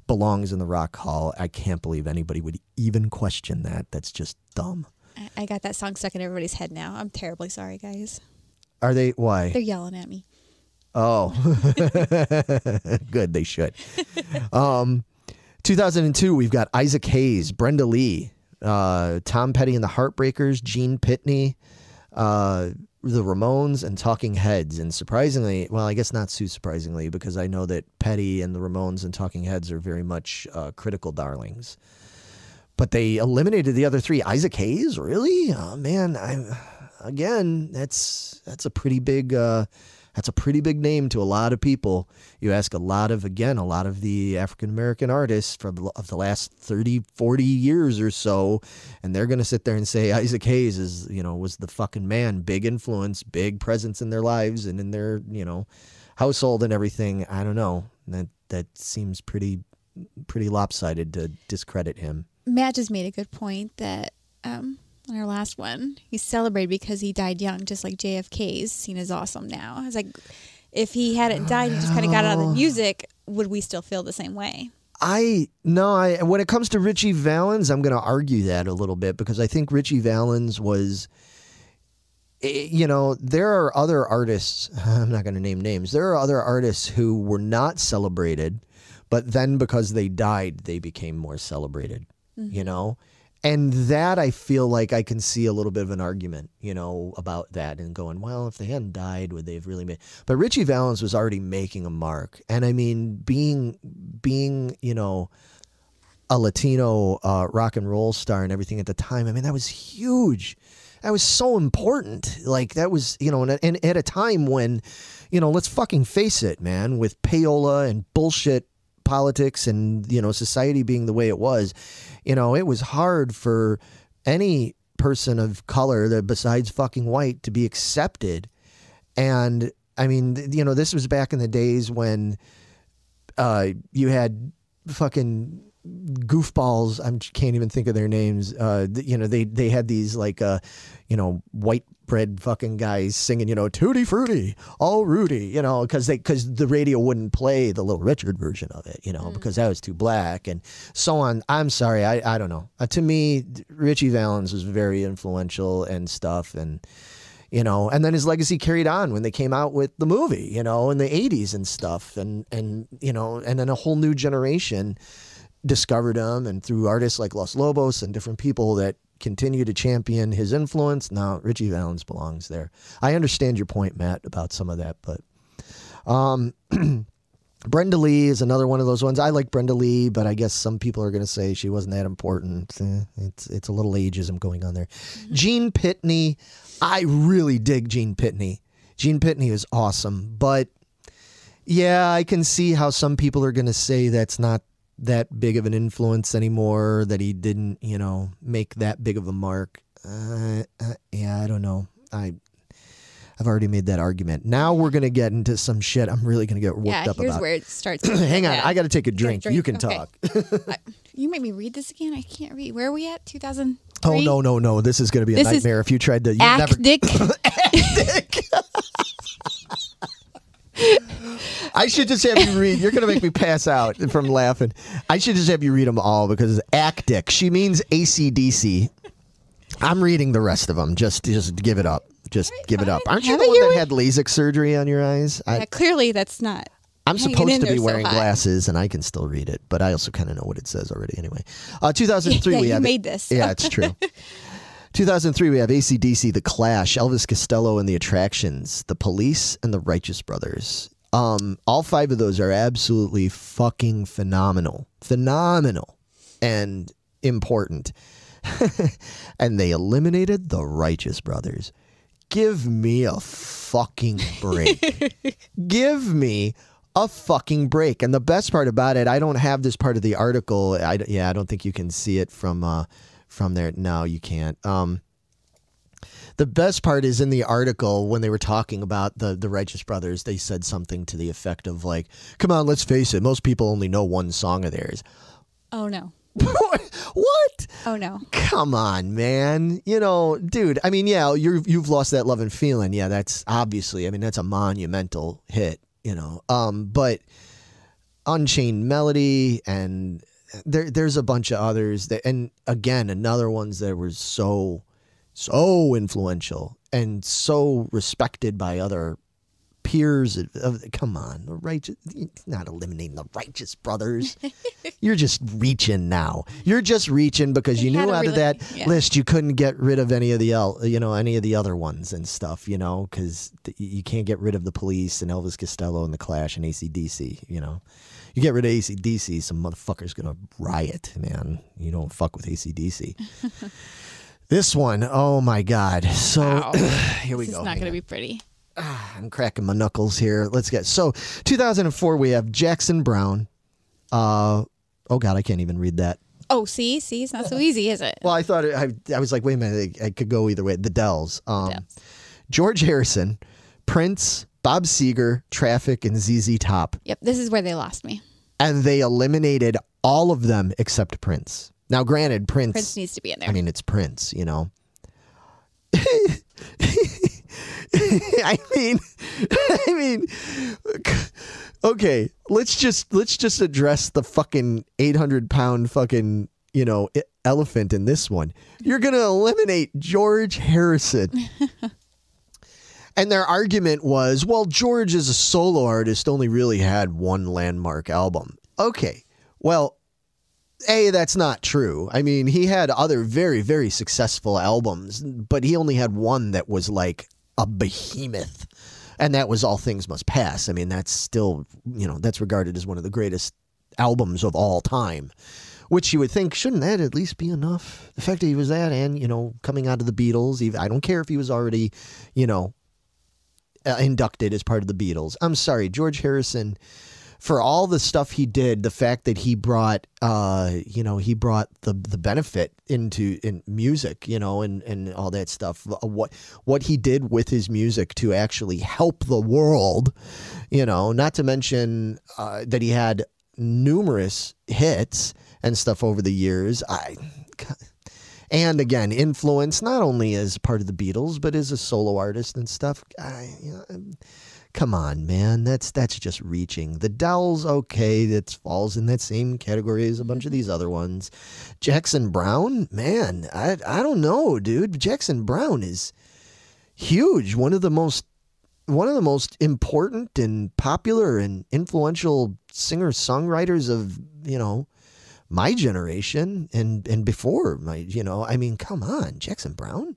Belongs in the Rock Hall. I can't believe anybody would even question that. That's just dumb. I- got that song stuck in everybody's head now. I'm terribly sorry, guys. Are they? Why? They're yelling at me. Oh, good. They should. Um, 2002, we've got Isaac Hayes, Brenda Lee, uh, Tom Petty and the Heartbreakers, Gene Pitney, uh, the Ramones and Talking Heads. And surprisingly, well, I guess not too surprisingly, because I know that Petty and the Ramones and Talking Heads are very much uh, critical darlings. But they eliminated the other three. Isaac Hayes, really? Oh man, I again, that's that's a pretty big uh, that's a pretty big name to a lot of people. You ask a lot of again, a lot of the African American artists from of the last 30, 40 years or so, and they're going to sit there and say Isaac Hayes is, you know, was the fucking man, big influence, big presence in their lives and in their, you know, household and everything. I don't know. That that seems pretty pretty lopsided to discredit him. Matt just made a good point that um, on our last one, he celebrated because he died young, just like JFK's seen as awesome now. I was like if he hadn't died, he just kind of got out of the music. Would we still feel the same way? I no, I when it comes to Ritchie Valens, I'm going to argue that a little bit because I think Ritchie Valens was eh, you know, there are other artists, I'm not going to name names. There are other artists who were not celebrated, but then because they died, they became more celebrated, you know? And that I feel like I can see a little bit of an argument, you know, about that and going, well, if they hadn't died, would they have really made? But Ritchie Valens was already making a mark, and I mean, being being, you know, a Latino uh, rock and roll star and everything at the time. I mean, that was huge. That was so important. Like that was, you know, and, and at a time when, you know, let's fucking face it, man, with payola and bullshit politics and you know society being the way it was, you know, it was hard for any person of color that besides fucking white to be accepted. And I mean, you know, this was back in the days when uh, you had fucking goofballs. I can't even think of their names. Uh, you know, they they had these like uh, you know, white bread fucking guys singing, you know, Tutti Frutti, all Rudy, you know, because they because the radio wouldn't play the Little Richard version of it, you know, because that was too black and so on. I'm sorry, I I don't know. Uh, to me, Ritchie Valens was very influential and stuff and you know and then his legacy carried on when they came out with the movie you know in the 80s and stuff and and you know and then a whole new generation discovered him and through artists like Los Lobos and different people that continue to champion his influence now Ritchie Valens belongs there I understand your point Matt about some of that but um Brenda Lee is another one of those ones. I like Brenda Lee, but I guess some people are going to say she wasn't that important. Eh, It's it's a little ageism going on there. Gene Pitney, I really dig Gene Pitney. Gene Pitney is awesome, but yeah, I can see how some people are going to say that's not that big of an influence anymore. That he didn't, you know, make that big of a mark. Uh, uh, yeah, I don't know. I I've already made that argument. Now we're to get into some shit. I'm really to get worked yeah, up here's about. where it starts. Hang on, Yeah. I got to take a drink. drink, You can okay. talk. I- you made me read this again. I can't read. Where are we at? 2000. oh no, no, no! This is to be a This nightmare if you tried to. You never. Actic. I should just have you read. You're going to make me pass out from laughing. I should just have you read them all because it's ACDIC. She means ACDC. I'm reading the rest of them. Just, just give it up. Just give it up. Aren't you the one that had LASIK surgery on your eyes? I, Yeah, clearly, that's not. I'm supposed to be wearing high. glasses, and I can still read it, but I also kind of know what it says already. Anyway, uh, 2003 Yeah, we you have made this. Yeah, it's true. 2003 we have ACDC, The Clash, Elvis Costello and the Attractions, The Police, and the Righteous Brothers. Um, all five of those are absolutely fucking phenomenal, phenomenal, and important. and they eliminated the Righteous Brothers. Give me a fucking break. Give me a fucking break. And the best part about it, I don't have this part of the article. I, yeah, I don't think you can see it from uh, from there. No, you can't. Um, the best part is in the article when they were talking about the the Righteous Brothers. They said something to the effect of like, "Come on, let's face it. Most people only know one song of theirs." Oh no. what? Oh no. Come on, man. You know, dude. I mean, yeah, you you've lost that love and feeling. Yeah, that's obviously. I mean, that's a monumental hit. You know, um, but Unchained Melody and there there's a bunch of others that, and again, another ones that were so so influential and so respected by other peers. Of, of- come on, the righteous. Not eliminating the righteous brothers. You're just reaching now. You're just reaching because you knew out of that yeah. list you couldn't get rid of any of the el- you know any of the other ones and stuff. You know because you can't get rid of the police and Elvis Costello and the Clash and ACDC. You know. You get rid of ACDC, some motherfucker's gonna riot, man. You don't fuck with ACDC. this one, oh my god. So Wow. here we This go. is not going to be pretty. I'm cracking my knuckles here. Let's get so 2004 we have Jackson Browne. Uh oh god, I can't even read that. Oh, see, see, it's not so easy, is it? Well, I thought it, I I was like, wait a minute, I, I could go either way. The Dells. Um Dells. George Harrison, Prince, Bob Seger, Traffic, and ZZ Top. Yep, this is where they lost me. And they eliminated all of them except Prince. Now, granted, Prince. Prince needs to be in there. I mean, it's Prince, you know. I mean, I mean, okay. Let's just let's just address the fucking eight hundred pound fucking you know elephant in this one. You're gonna eliminate George Harrison. And their argument was, well, George as a solo artist only really had one landmark album. Okay. Well, a, that's not true. I mean, he had other very, very successful albums, but he only had one that was like a behemoth. And that was All Things Must Pass. I mean, that's still, you know, that's regarded as one of the greatest albums of all time. Which you would think, shouldn't that at least be enough? The fact that he was that and, you know, coming out of the Beatles, even, I don't care if he was already, you know, uh, inducted as part of the Beatles. I'm sorry, George Harrison for all the stuff he did, the fact that he brought, uh, you know, he brought the the benefit into in music, you know, and and all that stuff. uh, What what he did with his music to actually help the world, you know. Not to mention uh, that he had numerous hits and stuff over the years. I. And again, influence not only as part of the Beatles, but as a solo artist and stuff. I, you know, come on, man, that's that's just reaching. The Dells, okay, that falls in that same category as a bunch of these other ones. Jackson Browne, man, I I don't know, dude. Jackson Browne is huge. One of the most one of the most important and popular and influential singer songwriters of you know my generation and and before my you know I mean come on Jackson Browne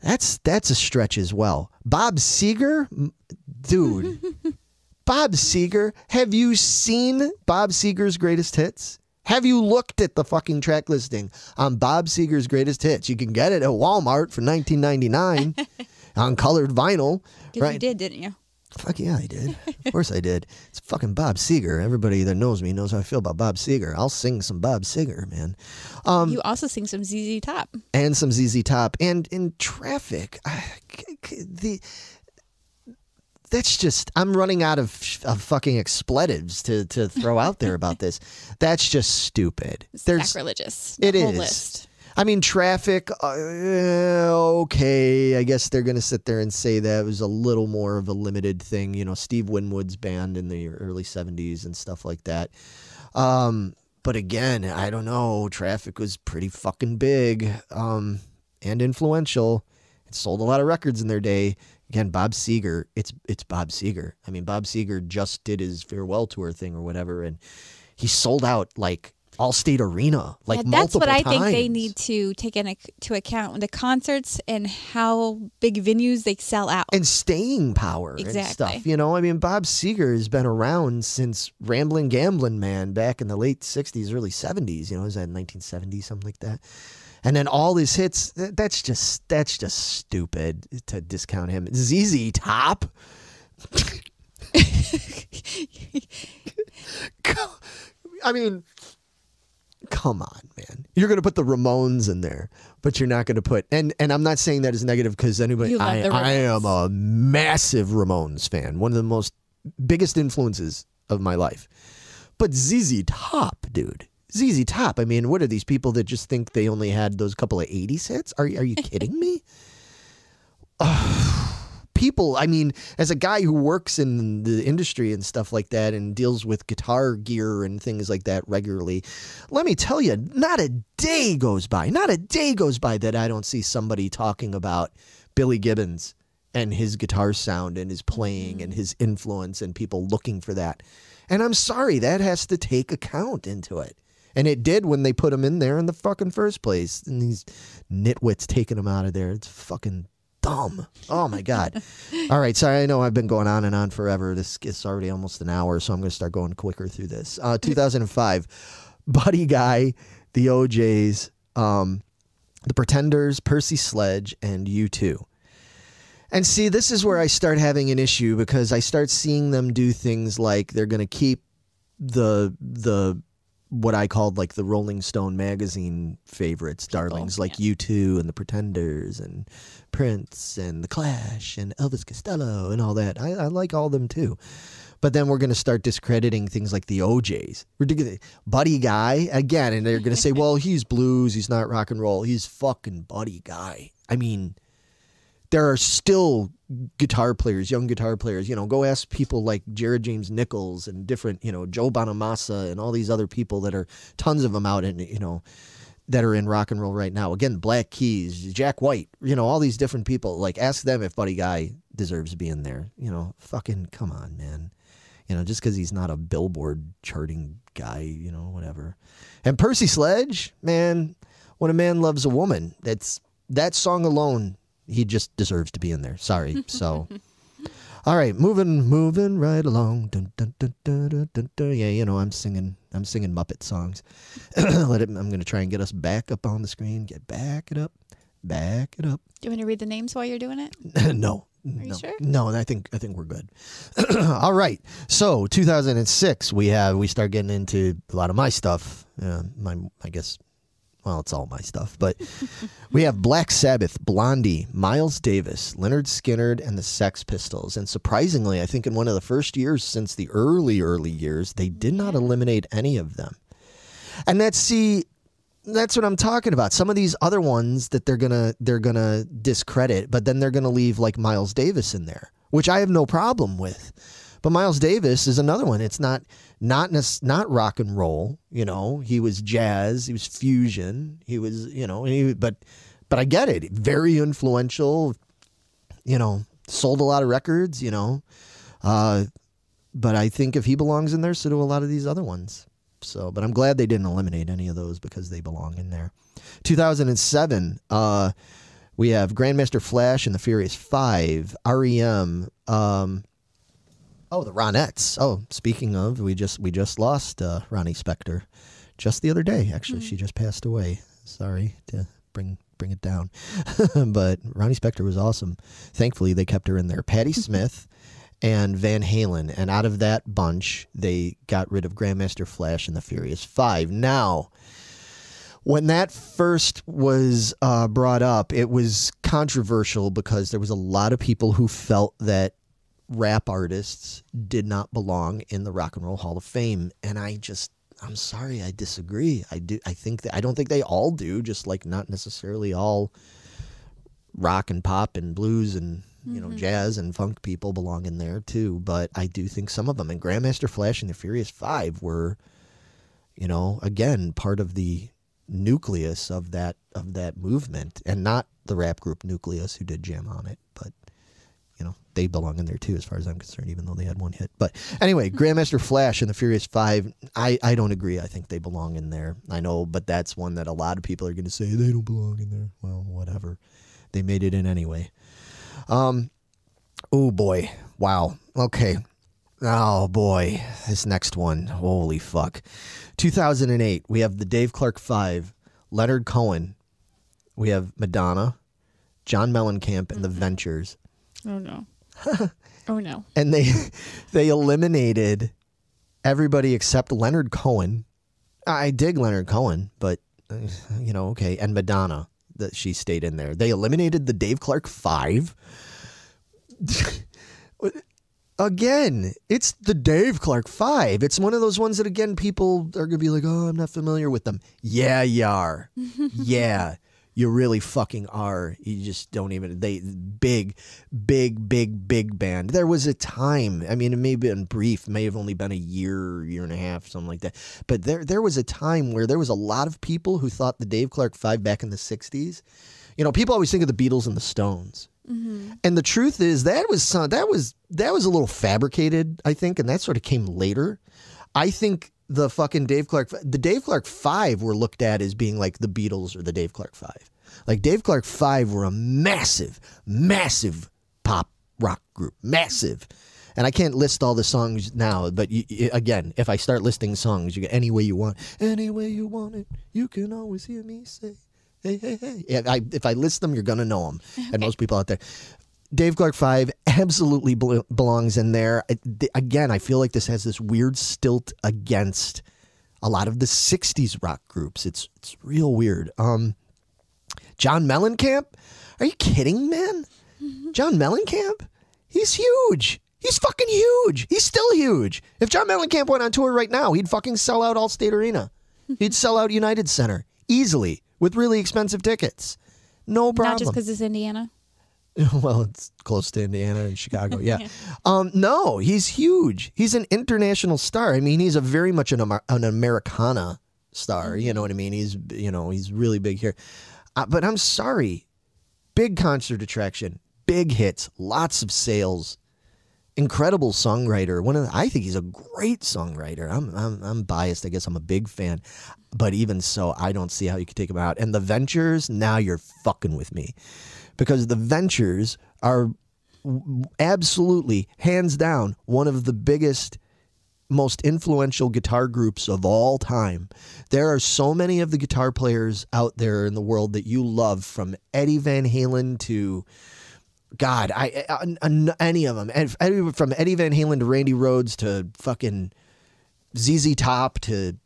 that's that's a stretch as well. Bob Seger? Dude. Bob Seger? Have you seen Bob Seger's greatest hits? Have you looked at the fucking track listing on Bob Seger's greatest hits? You can get it at Walmart for 19.99 on colored vinyl right you did, didn't you? Fuck yeah, I did. Of course I did. It's fucking Bob Seger. Everybody that knows me knows how I feel about Bob Seger. I'll sing some Bob Seger, man. Um, you also sing some ZZ Top. and some ZZ Top. And in traffic, I- the that's just I'm running out of, of fucking expletives to to throw out there about this. That's just stupid. It's There's sacrilegious. it the whole is. List. I mean, traffic. Uh, okay, I guess they're gonna sit there and say that was a little more of a limited thing. You know, Steve Winwood's band in the early '70s and stuff like that. Um, but again, I don't know. Traffic was pretty fucking big um, and influential. It sold a lot of records in their day. Again, Bob Seger. It's it's Bob Seger. I mean, Bob Seger just did his farewell tour thing or whatever, and he sold out like Allstate Arena, like yeah, that's what I think they need to take into account the concerts and how big venues they sell out. and staying power and stuff. You know, I mean, Bob Seger has been around since Rambling Gambling Man back in the late '60s, early '70s. You know, is that 1970 something like that? And then all his hits. That's just that's just stupid to discount him. ZZ Top. I mean, come on, man. You're going to put the Ramones in there, but you're not going to put and and I'm not saying that as negative because anybody. I, I am a massive Ramones fan. One of the most biggest influences of my life. But ZZ Top, dude. ZZ Top. I mean, what are these people that just think they only had those couple of 80s hits? Are are you kidding me? people i mean as a guy who works in the industry and stuff like that and deals with guitar gear and things like that regularly let me tell you not a day goes by not a day goes by that i don't see somebody talking about billy gibbons and his guitar sound and his playing and his influence and people looking for that. And I'm sorry, that has to take account into it. And it did when they put him in there in the fucking first place. And these nitwits taking him out of there. It's fucking dumb. Oh my God. All right. Sorry. I know I've been going on and on forever. This is already almost an hour. So I'm going to start going quicker through this. Uh, 2005, Buddy Guy, the O'Jays, um, the Pretenders, Percy Sledge, and U2. And see, this is where I start having an issue because I start seeing them do things like they're going to keep the the what I called like the Rolling Stone magazine favorites, oh, darlings like U2 and the Pretenders and Prince and the Clash and Elvis Costello and all that. I, I like all them too. But then we're going to start discrediting things like the O'Jays. Ridiculous. Buddy Guy, again, and they're going to say, well, he's blues, he's not rock and roll. He's fucking Buddy Guy. I mean, there are still guitar players, young guitar players. You know, go ask people like Jared James Nichols and different, you know, Joe Bonamassa and all these other people that are tons of them out in, you know, that are in rock and roll right now. Again, Black Keys, Jack White, you know, all these different people. Like, ask them if Buddy Guy deserves to be in there. You know, fucking come on, man. You know, just because he's not a billboard charting guy, you know, whatever. And Percy Sledge, man, when a man loves a woman, that's that song alone he just deserves to be in there. Sorry. So, all right, moving, moving right along. Dun, dun, dun, dun, dun, dun, dun. Yeah, you know, I'm singing, I'm singing Muppet songs. Let it. I'm gonna try and get us back up on the screen. Get back it up, back it up. Do you want to read the names while you're doing it? no. Are you no, sure? no, I think I think we're good. All right, so 2006, we have we start getting into a lot of my stuff. Uh, my, I guess, well, it's all my stuff, but we have Black Sabbath, Blondie, Miles Davis, Lynyrd Skynyrd, and the Sex Pistols. And surprisingly, I think in one of the first years since the early, early years, they did not eliminate any of them. And that's see, that's what I'm talking about. Some of these other ones that they're gonna they're gonna discredit, but then they're gonna leave like Miles Davis in there, which I have no problem with. But Miles Davis is another one. It's not not not rock and roll. You know, he was jazz. He was fusion. He was you know, he, but but I get it. Very influential. You know, sold a lot of records. You know, uh, but I think if he belongs in there, so do a lot of these other ones. So, but I'm glad they didn't eliminate any of those because they belong in there. 2007, uh, we have Grandmaster Flash and the Furious Five, REM. Um, oh, the Ronettes. Oh, speaking of, we just we just lost uh, Ronnie Spector just the other day. Actually, she just passed away. Sorry to bring bring it down, but Ronnie Spector was awesome. Thankfully, they kept her in there. Patti Smith and Van Halen. And out of that bunch, they got rid of Grandmaster Flash and the Furious Five. Now, when that first was uh, brought up, it was controversial because there was a lot of people who felt that rap artists did not belong in the Rock and Roll Hall of Fame. And I just. I'm sorry, I disagree. I do. I think that I don't think they all do. Just like not necessarily all rock and pop and blues and you know mm-hmm. jazz and funk people belong in there too but i do think some of them and grandmaster flash and the furious five were you know again part of the nucleus of that of that movement and not the rap group nucleus who did jam on it but they belong in there too as far as i'm concerned even though they had one hit. But anyway grandmaster flash and the furious five i i don't agree. I think they belong in there. I know but that's one that a lot of people are going to say they don't belong in there. Well whatever. They made it in anyway. Um, oh boy, wow. Okay, oh boy, this next one, holy fuck. 2008, we have the Dave Clark Five, Leonard Cohen, we have Madonna, John Mellencamp, and the Ventures, Oh no. oh no. and they they eliminated everybody except Leonard Cohen. I dig Leonard Cohen, but uh, you know, okay, and Madonna that she stayed in there. They eliminated the Dave Clark Five. again, it's the Dave Clark Five. It's one of those ones that again people are gonna be like, "Oh, I'm not familiar with them." Yeah, you are. yeah, you really fucking are. You just don't even. They big, big, big, big band. There was a time. I mean, it may have been brief. May have only been a year, year and a half, something like that. But there, there was a time where there was a lot of people who thought the Dave Clark Five back in the '60s. You know, people always think of the Beatles and the Stones. Mm-hmm. And the truth is that was some, that was that was a little fabricated, I think, and that sort of came later. I think the fucking Dave Clark, the Dave Clark Five were looked at as being like the Beatles or the Dave Clark Five. Like Dave Clark Five were a massive, massive pop rock group, massive. And I can't list all the songs now, but you, you- again, if I start listing songs, you get any way you want, any way you want it, you can always hear me say, hey, hey, hey. Yeah, I, if I list them, you're gonna know them, and most people out there. Dave Clark Five absolutely bel- belongs in there. I- th- Again, I feel like this has this weird stilt against a lot of the '60s rock groups. It's it's real weird. Um, John Mellencamp, are you kidding, man? John Mellencamp, he's huge. He's fucking huge. He's still huge. If John Mellencamp went on tour right now, he'd fucking sell out Allstate Arena. He'd sell out United Center easily with really expensive tickets. No problem. Not just because it's Indiana. well, it's close to Indiana and Chicago. Yeah. Um, no, he's huge. He's an international star. I mean, he's a very much an, Amer- an Americana star. You know what I mean? He's you know he's really big here. Uh, but I'm sorry, big concert attraction, big hits, lots of sales. Incredible songwriter. One of the, I think he's a great songwriter. I'm, I'm I'm biased. I guess I'm a big fan, but even so, I don't see how you could take him out. And the Ventures. Now you're fucking with me because the Ventures are absolutely, hands down, one of the biggest, most influential guitar groups of all time. There are so many of the guitar players out there in the world that you love, from Eddie Van Halen to God, I, I, any of them, and from Eddie Van Halen to Randy Rhoads to fucking ZZ Top to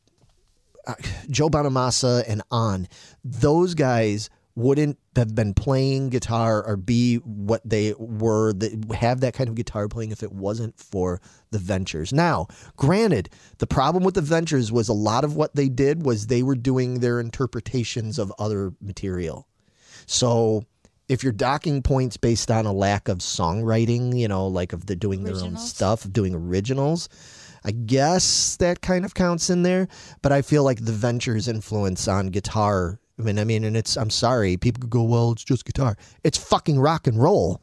uh, Joe Bonamassa and on, those guys wouldn't have been playing guitar or be what they were that have that kind of guitar playing if it wasn't for the ventures. Now, granted, the problem with the ventures was a lot of what they did was they were doing their interpretations of other material. So if you're docking points based on a lack of songwriting, you know, like of the doing their own stuff, of doing originals, I guess that kind of counts in there. But I feel like the Ventures' influence on guitar. I mean, I mean, and it's. I'm sorry, people could go, well, it's just guitar. It's fucking rock and roll.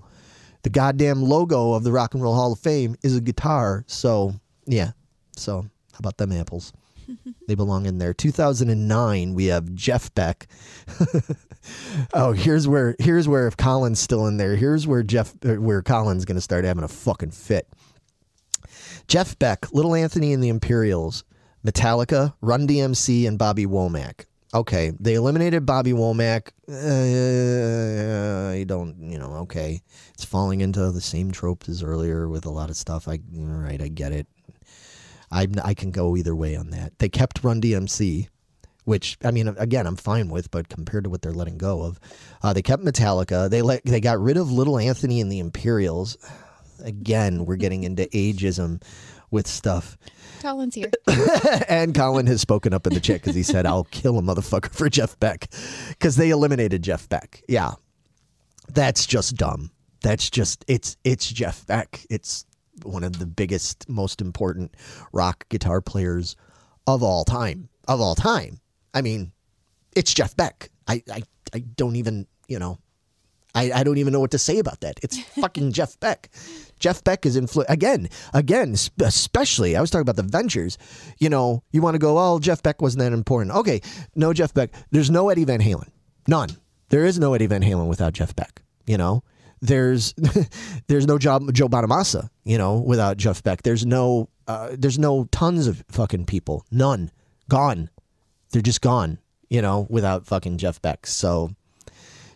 The goddamn logo of the Rock and Roll Hall of Fame is a guitar. So yeah. So how about them apples? they belong in there. 2009, we have Jeff Beck. oh, here's where here's where if Colin's still in there, here's where Jeff uh, where Colin's going to start having a fucking fit. Jeff Beck, Little Anthony and the Imperials, Metallica, Run DMC, and Bobby Womack. Okay, they eliminated Bobby Womack. Uh, I don't, you know, okay. It's falling into the same tropes as earlier with a lot of stuff. I, all right, I get it. I, I can go either way on that. They kept Run DMC, which I mean, again, I'm fine with, but compared to what they're letting go of, uh, they kept Metallica. They let they got rid of Little Anthony and the Imperials. Again, we're getting into ageism with stuff. Colin's here. and Colin has spoken up in the chat because he said, "I'll kill a motherfucker for Jeff Beck," because they eliminated Jeff Beck. Yeah, that's just dumb. That's just it's it's Jeff Beck. It's one of the biggest, most important rock guitar players of all time. Of all time. I mean, it's Jeff Beck. I I, I don't even you know. I, I don't even know what to say about that. It's fucking Jeff Beck. Jeff Beck is influ again, again, especially. I was talking about the Ventures. You know, you want to go, oh, Jeff Beck wasn't that important. Okay, no Jeff Beck. There's no Eddie Van Halen. None. There is no Eddie Van Halen without Jeff Beck. You know, there's there's no Joe, Joe Bonamassa. You know, without Jeff Beck. There's no uh, there's no tons of fucking people. None. Gone. They're just gone. You know, without fucking Jeff Beck. So.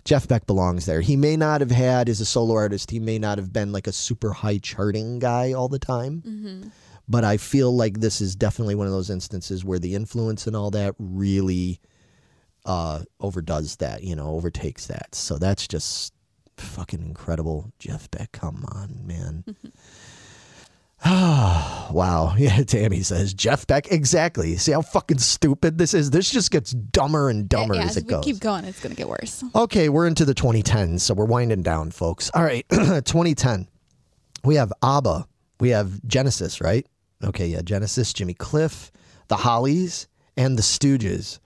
Jeff Beck belongs there. He may not have had, as a solo artist, he may not have been like a super high charting guy all the time. But I feel like this is definitely one of those instances where the influence and all that really uh, overdoes that, you know, overtakes that. So that's just fucking incredible. Jeff Beck, come on, man. wow. Yeah, Tammy says Jeff Beck. Exactly. See how fucking stupid this is? This just gets dumber and dumber yeah, as as it we goes. keep going, it's gonna get worse. Okay, we're into the 2010s, so we're winding down, folks. All right, 2010. We have ABBA. We have Genesis, right? Okay, yeah, Genesis, Jimmy Cliff, the Hollies, and the Stooges.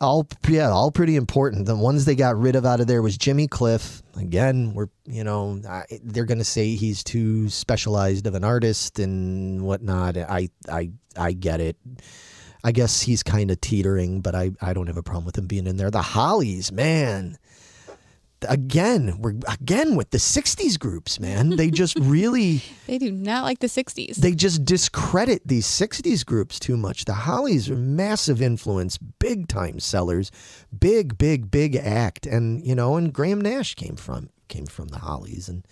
All yeah, all pretty important. The ones they got rid of out of there was Jimmy Cliff. Again, we're you know they're going to say he's too specialized of an artist and whatnot. I I I get it. I guess he's kind of teetering, but I I don't have a problem with him being in there. The Hollies, man. Again, we're again with the '60s groups, man. They just really They do not like the 60s. they just discredit these 60s groups too much. The Hollies are massive influence, big time sellers, big, big, big act. And, you know, and Graham Nash came from came from the Hollies. And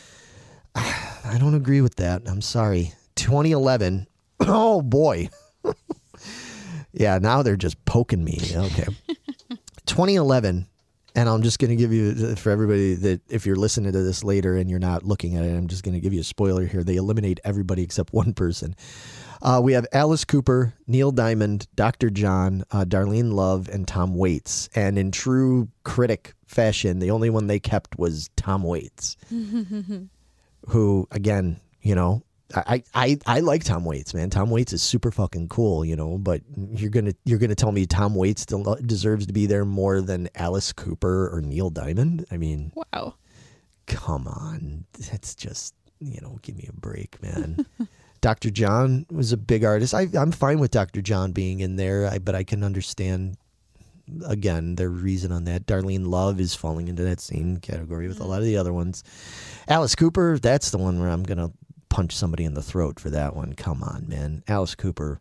I don't agree with that. I'm sorry. 2011. Oh boy. yeah, now they're just poking me. Okay. 2011 and I'm just going to give you for everybody that if you're listening to this later and you're not looking at it, I'm just going to give you a spoiler here. They eliminate everybody except one person. Uh, we have Alice Cooper, Neil Diamond, Dr. John, uh, Darlene Love, and Tom Waits. And in true critic fashion, the only one they kept was Tom Waits, who, again, you know, I, I, I like Tom Waits, man. Tom Waits is super fucking cool, you know. But you're gonna you're gonna tell me Tom Waits deserves to be there more than Alice Cooper or Neil Diamond? I mean, wow. come on, that's just you know, give me a break, man. Dr. John was a big artist. I, I'm fine with Dr. John being in there, I, but I can understand again their reason on that. Darlene Love is falling into that same category with a mm. lot of the other ones. Alice Cooper, that's the one where I'm gonna punch somebody in the throat for that one. Come on, man. Alice Cooper,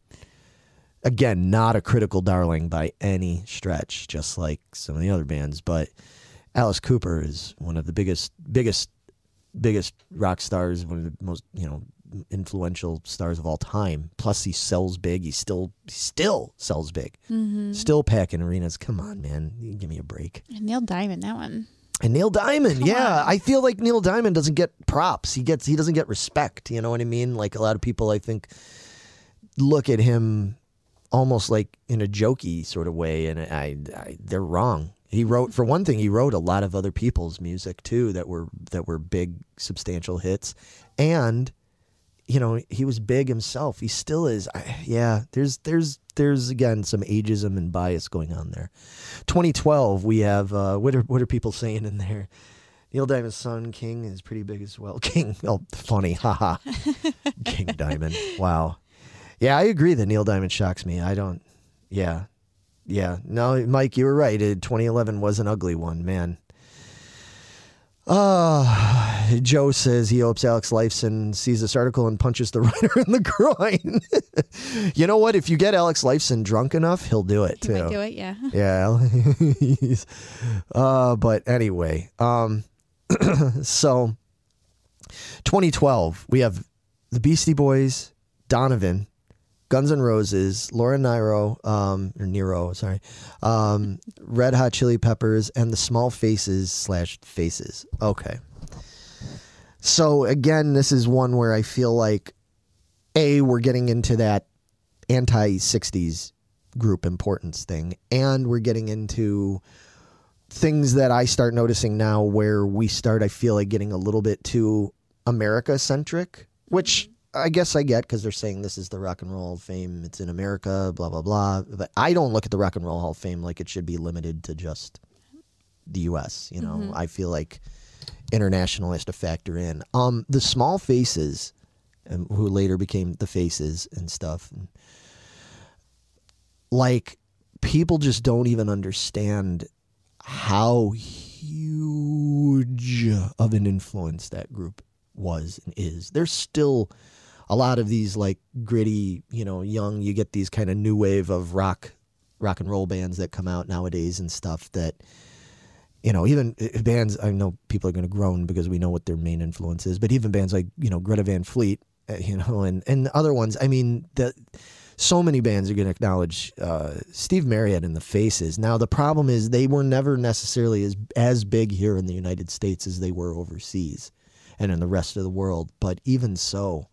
again, not a critical darling by any stretch, just like some of the other bands, but Alice Cooper is one of the biggest, biggest, biggest rock stars, one of the most, you know, influential stars of all time. Plus, he sells big. He still, still sells big. Mm-hmm. Still packing arenas. Come on, man. Give me a break. And Neil Diamond, that one. And Neil Diamond, yeah, I feel like Neil Diamond doesn't get props. He gets he doesn't get respect. You know what I mean? Like a lot of people, I think, look at him almost like in a jokey sort of way, and I, I they're wrong. He wrote for one thing, he wrote a lot of other people's music too that were that were big, substantial hits, and you know he was big himself. He still is. I, yeah, there's there's there's again some ageism and bias going on there. 2012, we have uh, what are what are people saying in there? Neil Diamond's son King is pretty big as well. King, oh, funny, haha. King Diamond, wow. Yeah, I agree that Neil Diamond shocks me. I don't. Yeah, yeah. No, Mike, you were right. 2011 was an ugly one, man. Uh, Joe says he hopes Alex Lifeson sees this article and punches the writer in the groin. you know what? If you get Alex Lifeson drunk enough, he'll do it He too. might do it, yeah. Yeah. Uh, but anyway, um, so 2012, we have the Beastie Boys, Donovan, Guns N' Roses, Laura Nyro, um, or Nero, sorry, um, Red Hot Chili Peppers, and the Small Faces slash Faces. Okay. So again, this is one where I feel like, a, we're getting into that anti 60s group importance thing, and we're getting into things that I start noticing now where we start, I feel like, getting a little bit too America centric, which I guess I get because they're saying this is the Rock and Roll Hall of Fame, it's in America, blah, blah, blah. But I don't look at the Rock and Roll Hall of Fame like it should be limited to just the US. You know, I feel like international has to factor in. Um, the small faces, um, who later became the faces and stuff, and like people just don't even understand how huge of an influence that group was and is. There's still a lot of these like gritty, you know, young. You get these kind of new wave of rock, rock and roll bands that come out nowadays and stuff that you know, even uh, bands, I know people are going to groan because we know what their main influence is, but even bands like, you know, Greta Van Fleet, uh, you know, and, and other ones, I mean, the, so many bands are going to acknowledge uh, Steve Marriott and the Faces. Now, the problem is they were never necessarily as, as big here in the United States as they were overseas and in the rest of the world. But even so,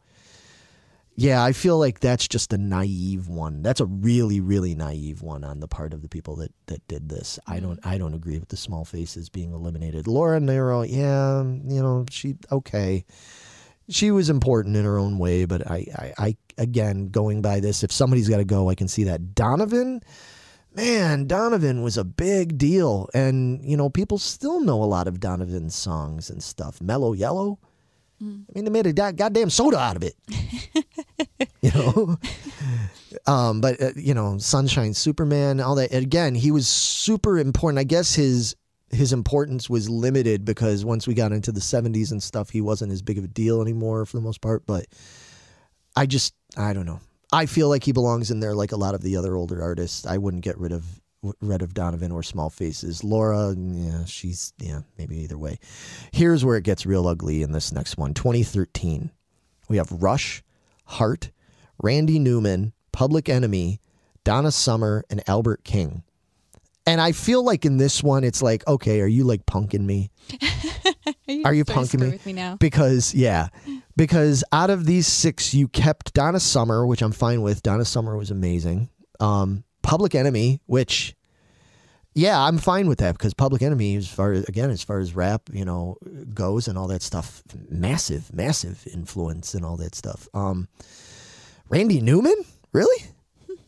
yeah, I feel like that's just a naive one. That's a really, really naive one on the part of the people that, that did this. I mm-hmm. don't I don't agree with the small faces being eliminated. Laura Nyro, yeah, you know, she okay. She was important in her own way, but I, I, I again going by this, if somebody's gotta go, I can see that. Donovan, man, Donovan was a big deal. And, you know, people still know a lot of Donovan's songs and stuff. Mellow Yellow. I mean, they made a goddamn soda out of it. you know? um, but, uh, you know, Sunshine Superman, all that. Again, he was super important. I guess his his importance was limited because once we got into the 70s and stuff, he wasn't as big of a deal anymore for the most part. But I just, I don't know. I feel like he belongs in there like a lot of the other older artists. I wouldn't get rid of rid of Donovan or Small Faces. Laura, yeah, she's yeah, maybe either way. Here's where it gets real ugly in this next one. 2013. We have Rush, Heart, Randy Newman, Public Enemy, Donna Summer, and Albert King. And I feel like in this one, it's like, okay, are you like punking me? Are you starting to punking me? with me now? Because yeah, because out of these six, you kept Donna Summer, which I'm fine with. Donna Summer was amazing. Um, Public Enemy, which yeah, I'm fine with that because Public Enemy, as far as again, as far as rap, you know, goes and all that stuff, massive, massive influence and all that stuff. Um, Randy Newman, really?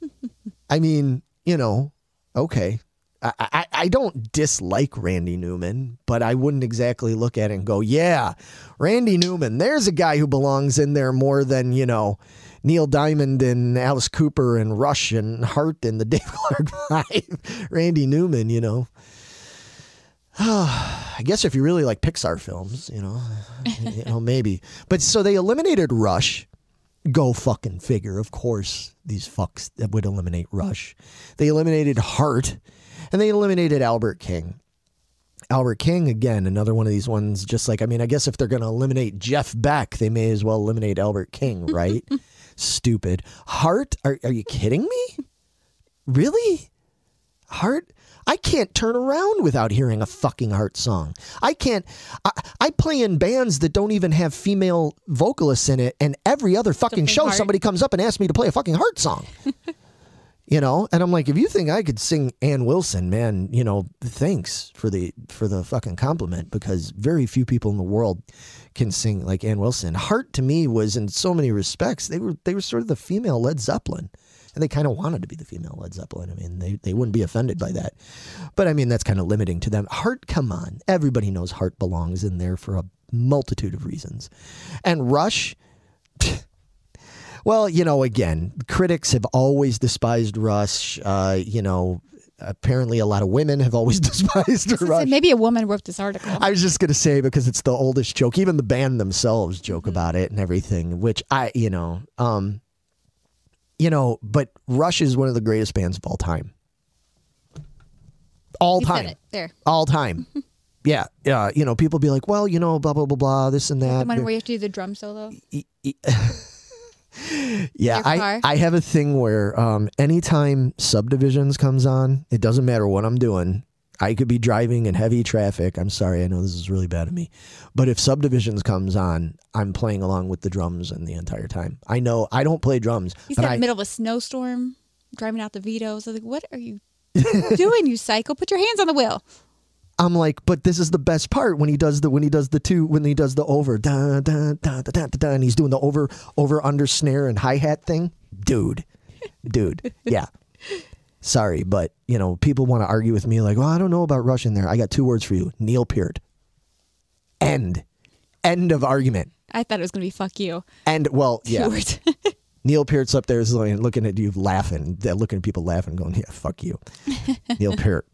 I mean, you know, okay. I, I, I don't dislike Randy Newman, but I wouldn't exactly look at it and go, yeah, Randy Newman, there's a guy who belongs in there more than, you know, Neil Diamond and Alice Cooper and Rush and Heart and the Dave Clark Five. Randy Newman, you know. I guess if you really like Pixar films, you know, you know, maybe. But so they eliminated Rush. Go fucking figure. Of course, these fucks that would eliminate Rush. They eliminated Heart, and they eliminated Albert King. Albert King again, another one of these ones. Just like I mean, I guess if they're going to eliminate Jeff Beck, they may as well eliminate Albert King, right? Stupid. Heart, are are you kidding me? Really? Heart? I can't turn around without hearing a fucking Heart song. I can't. I, I play in bands that don't even have female vocalists in it, and every other fucking show, Heart. somebody comes up and asks me to play a fucking Heart song. you know, and I'm like, if you think I could sing Ann Wilson, man, you know, thanks for the for the fucking compliment because very few people in the world can sing like Ann Wilson. Heart to me was in so many respects they were they were sort of the female Led Zeppelin and they kind of wanted to be the female Led Zeppelin. I mean, they, they wouldn't be offended by that. But I mean, that's kind of limiting to them. Heart, come on. Everybody knows Heart belongs in there for a multitude of reasons. And Rush, well, you know, again, critics have always despised Rush. Uh, you know, apparently a lot of women have always despised Rush. maybe a woman wrote this article. I was just gonna say because it's the oldest joke. Even the band themselves joke Mm-hmm. about it and everything, which I, you know, um, you know, but Rush is one of the greatest bands of all time. All You time. There. all time. yeah, yeah. You know, people be like, well, you know, blah blah blah blah, this and The that. one where you have to do the drum solo. Yeah, I. I have a thing where um, anytime subdivisions comes on, it doesn't matter what I'm doing. I could be driving in heavy traffic. I'm sorry, I know this is really bad of me, but if subdivisions comes on, I'm playing along with the drums and the entire time. I know I don't play drums, He's in I the middle of a snowstorm, driving out the vetoes. I was like, what are you doing, you psycho? Put your hands on the wheel. I'm like, but this is the best part when he does the when he does the two when he does the over da da da da da da, and he's doing the over over under snare and hi hat thing, dude, dude, yeah. Sorry, but you know people want to argue with me like, well, I don't know about Rush in there. I got two words for you: Neil Peart. End. End of argument. I thought it was going to be fuck you. And well, yeah. Neil Peart's up there looking at you laughing, They're looking at people laughing, going, "Yeah, fuck you, Neil Peart."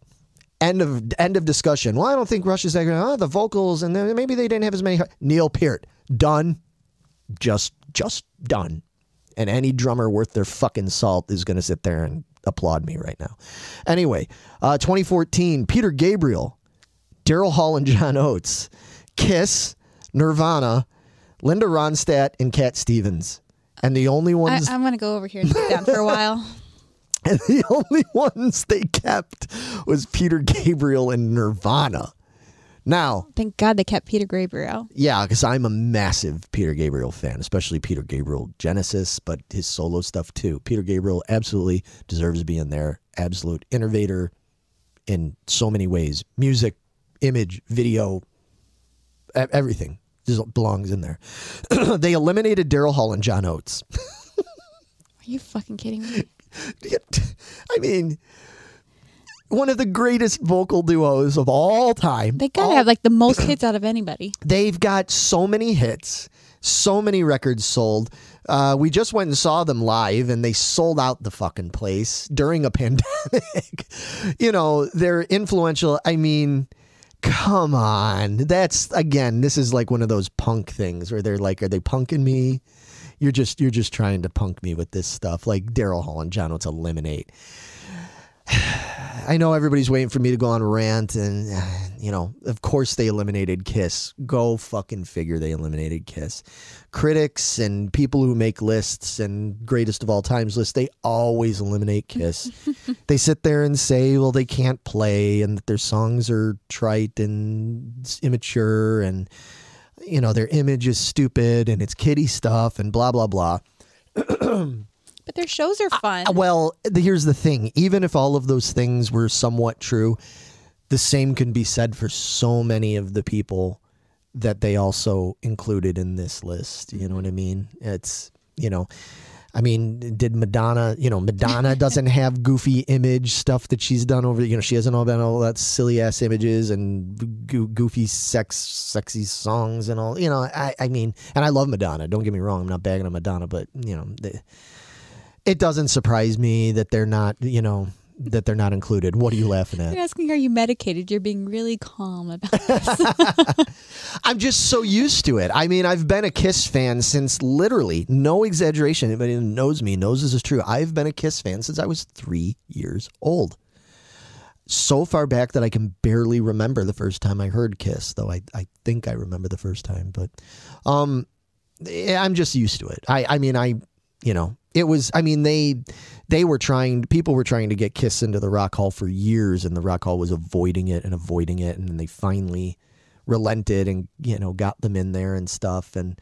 End of end of discussion. Well, I don't think Rush is that. Oh, the vocals and then maybe they didn't have as many. Neil Peart done, just just done, and any drummer worth their fucking salt is going to sit there and applaud me right now. Anyway, uh, 2014, Peter Gabriel, Daryl Hall and John Oates, Kiss, Nirvana, Linda Ronstadt, and Cat Stevens. And the only I, ones I'm going to go over here and sit down for a while. and the only ones they kept was Peter Gabriel and Nirvana. Now, Thank God they kept Peter Gabriel. yeah, because I'm a massive Peter Gabriel fan, especially Peter Gabriel Genesis, but his solo stuff too. Peter Gabriel absolutely deserves to be in there. Absolute innovator in so many ways music, image, video, everything just belongs in there. they eliminated Daryl Hall and John Oates. Are you fucking kidding me? I mean, one of the greatest vocal duos of all time. They gotta All- have like the most hits out of anybody. They've got so many hits, so many records sold. Uh, we just went and saw them live, and they sold out the fucking place during a pandemic. you know, they're influential. I mean, come on. That's again, this is like one of those punk things where they're like, "Are they punking me?" You're just you're just trying to punk me with this stuff, like Daryl Hall and John Oates eliminate. I know everybody's waiting for me to go on a rant, and you know, of course they eliminated Kiss. Go fucking figure, they eliminated Kiss. Critics and people who make lists and greatest of all times lists, they always eliminate Kiss. they sit there and say, well, they can't play, and that their songs are trite and immature, and you know, their image is stupid, and it's kiddie stuff, and blah blah blah. But their shows are fun. Uh, Well, the, here's the thing. Even if all of those things were somewhat true, the same can be said for so many of the people that they also included in this list. You know what I mean? It's, you know, I mean, did Madonna, you know, Madonna doesn't have goofy image stuff that she's done over, you know, she hasn't all been all that silly ass images and goo- goofy sex, sexy songs and all, you know, I, I mean, and I love Madonna. Don't get me wrong. I'm not bagging on Madonna, but, you know, it doesn't surprise me that they're not, you know, that they're not included. What are you laughing at? You're asking, are you medicated? You're being really calm about this. I'm just so used to it. I mean, I've been a Kiss fan since literally, no exaggeration. Anybody who knows me knows this is true. I've been a Kiss fan since I was three years old. So far back that I can barely remember the first time I heard Kiss, though I, I think I remember the first time. But um, I'm just used to it. I, I mean, I, you know, it was, I mean, they, they were trying, people were trying to get Kiss into the Rock Hall for years, and the Rock Hall was avoiding it and avoiding it. And then they finally, relented and you know got them in there and stuff and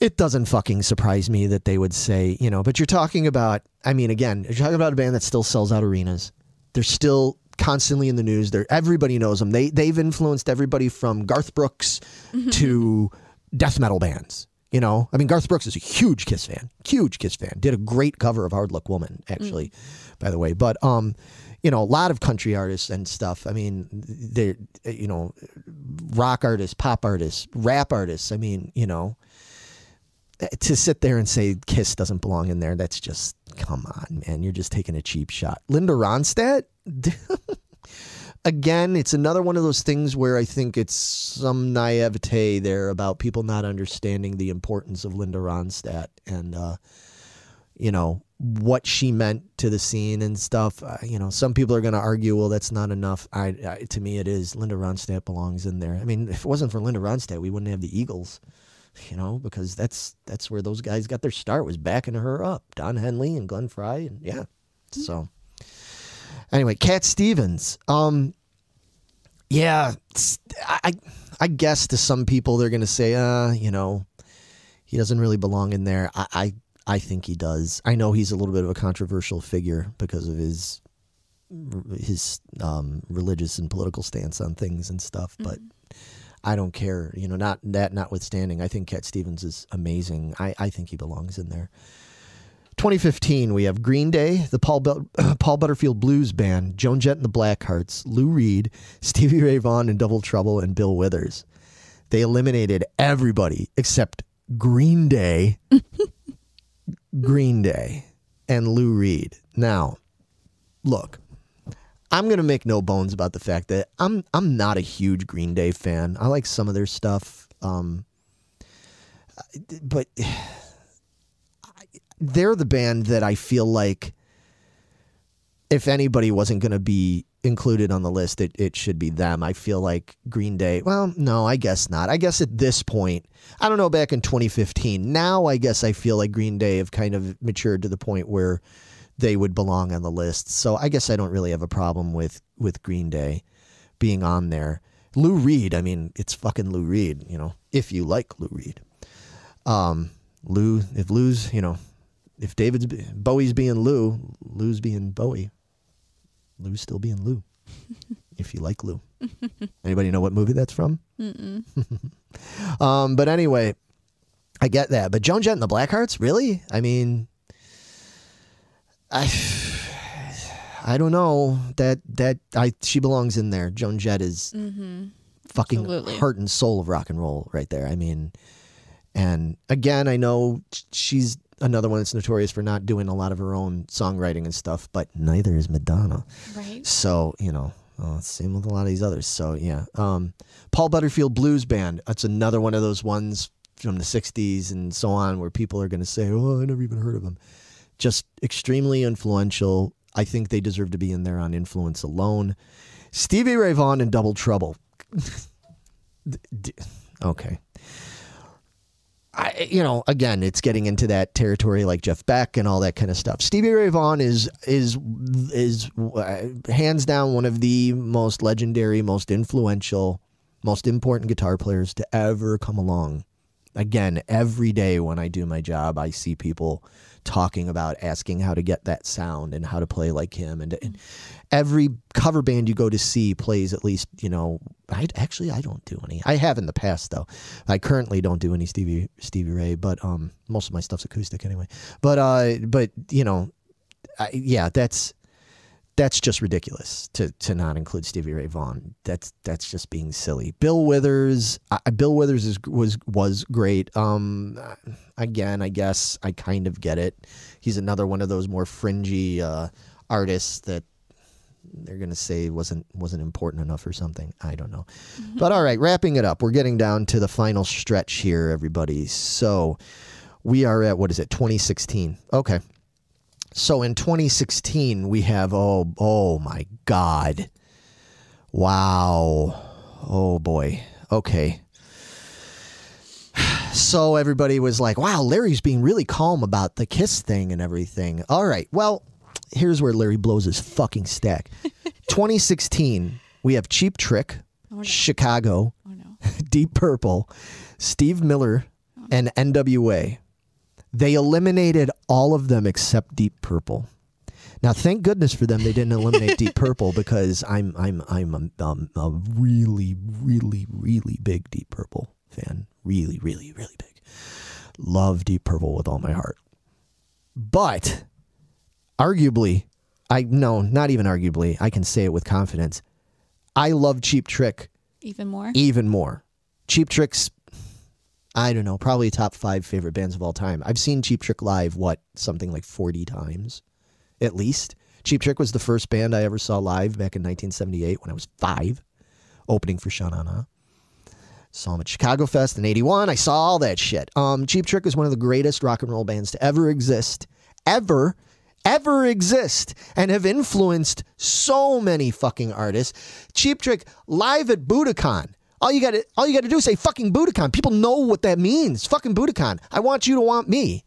it doesn't fucking surprise me that they would say you know but you're talking about i mean again you're talking about a band that still sells out arenas. They're still constantly in the news. They're everybody knows them they they've influenced everybody from garth brooks mm-hmm. to death metal bands you know i mean garth brooks is a huge kiss fan huge kiss fan. Did a great cover of hard luck woman actually by the way. But um you know a lot of country artists and stuff i mean they're you know rock artists pop artists rap artists i mean you know to sit there and say kiss doesn't belong in there that's just come on man you're just taking a cheap shot. Linda ronstadt again it's another one of those things where i think it's some naivete there about people not understanding the importance of linda ronstadt and uh you know what she meant to the scene and stuff. Uh, you know, some people are going to argue, well, that's not enough. I, I, to me, it is. Linda Ronstadt belongs in there. I mean, if it wasn't for Linda Ronstadt, we wouldn't have the Eagles. You know, because that's that's where those guys got their start was backing her up. Don Henley and Glenn Frey, and yeah. So anyway, Cat Stevens. Um, yeah, I I guess to some people they're going to say, uh, you know, he doesn't really belong in there. I, I I think he does. I know he's a little bit of a controversial figure because of his his um, religious and political stance on things and stuff, but I don't care. You know, not that notwithstanding, I think Cat Stevens is amazing. I, I think he belongs in there. 2015, we have Green Day, the Paul Bel- Paul Butterfield Blues Band, Joan Jett and the Blackhearts, Lou Reed, Stevie Ray Vaughan and Double Trouble, and Bill Withers. They eliminated everybody except Green Day, Green Day, and Lou Reed. Now, look, I'm gonna make no bones about the fact that I'm I'm not a huge Green Day fan. I like some of their stuff, um, but they're the band that I feel like if anybody wasn't going to be included on the list, it, it should be them. I feel like Green Day. Well, no, I guess not. I guess at this point, I don't know, back in 2015. Now, I guess I feel like Green Day have kind of matured to the point where they would belong on the list. So I guess I don't really have a problem with, with Green Day being on there. Lou Reed, I mean, it's fucking Lou Reed, you know, if you like Lou Reed. Um, Lou, if Lou's, you know, if David's Bowie's being Lou, Lou's being Bowie. Lou's still being Lou. if you like Lou. Anybody know what movie that's from? um, but anyway, I get that. But Joan Jett and the Blackhearts, really? I mean, I I don't know that that I she belongs in there. Joan Jett is fucking Absolutely. heart and soul of rock and roll right there. I mean, and again, I know she's another one that's notorious for not doing a lot of her own songwriting and stuff, but neither is Madonna. Right. So you know, uh, same with a lot of these others. So yeah, um, Paul Butterfield Blues Band. That's another one of those ones from the '60s and so on, where people are going to say, "Oh, I never even heard of them." Just extremely influential. I think they deserve to be in there on influence alone. Stevie Ray Vaughan and Double Trouble. Okay. I, you know, again, it's getting into that territory like Jeff Beck and all that kind of stuff. Stevie Ray Vaughan is is is uh, hands down one of the most legendary, most influential, most important guitar players to ever come along. Again, every day when I do my job, I see people talking about asking how to get that sound and how to play like him. And, and every cover band you go to see plays at least, you know, I actually I don't do any. I have in the past though. I currently don't do any Stevie Stevie Ray, but um, most of my stuff's acoustic anyway. But uh, but you know, I, yeah, that's that's just ridiculous to to not include Stevie Ray Vaughan. That's that's just being silly. Bill Withers, I, Bill Withers is was was great. Um, again, I guess I kind of get it. He's another one of those more fringy uh, artists that they're gonna say wasn't wasn't important enough or something. I don't know. But all right, wrapping it up. We're getting down to the final stretch here, everybody. So we are at what is it, 2016? Okay. So in 2016, we have oh oh my god, wow, oh boy, okay. So everybody was like, "Wow, Larry's being really calm about the kiss thing and everything." All right, well, here's where Larry blows his fucking stack. 2016, we have Cheap Trick, oh, Chicago, Oh no. Deep Purple, Steve Miller, oh, and NWA. They eliminated all of them except Deep Purple. Now, thank goodness for them they didn't eliminate Deep Purple because I'm I'm I'm a, um, a really really really big Deep Purple fan. Really really really big. Love Deep Purple with all my heart. But arguably, I no, not even arguably, I can say it with confidence. I love Cheap Trick Even more. even more. Cheap Trick's, I don't know, probably top five favorite bands of all time. I've seen Cheap Trick live, what, something like 40 times at least. Cheap Trick was the first band I ever saw live back in 1978 when I was five, opening for Sha Na Na. Saw them at Chicago Fest in 81. I saw all that shit. Um, Cheap Trick is one of the greatest rock and roll bands to ever exist. Ever. Ever exist and have influenced so many fucking artists. Cheap Trick live at Budokan. All you got to all you got to do is say fucking Budokan. People know what that means. Fucking Budokan. I want you to want me.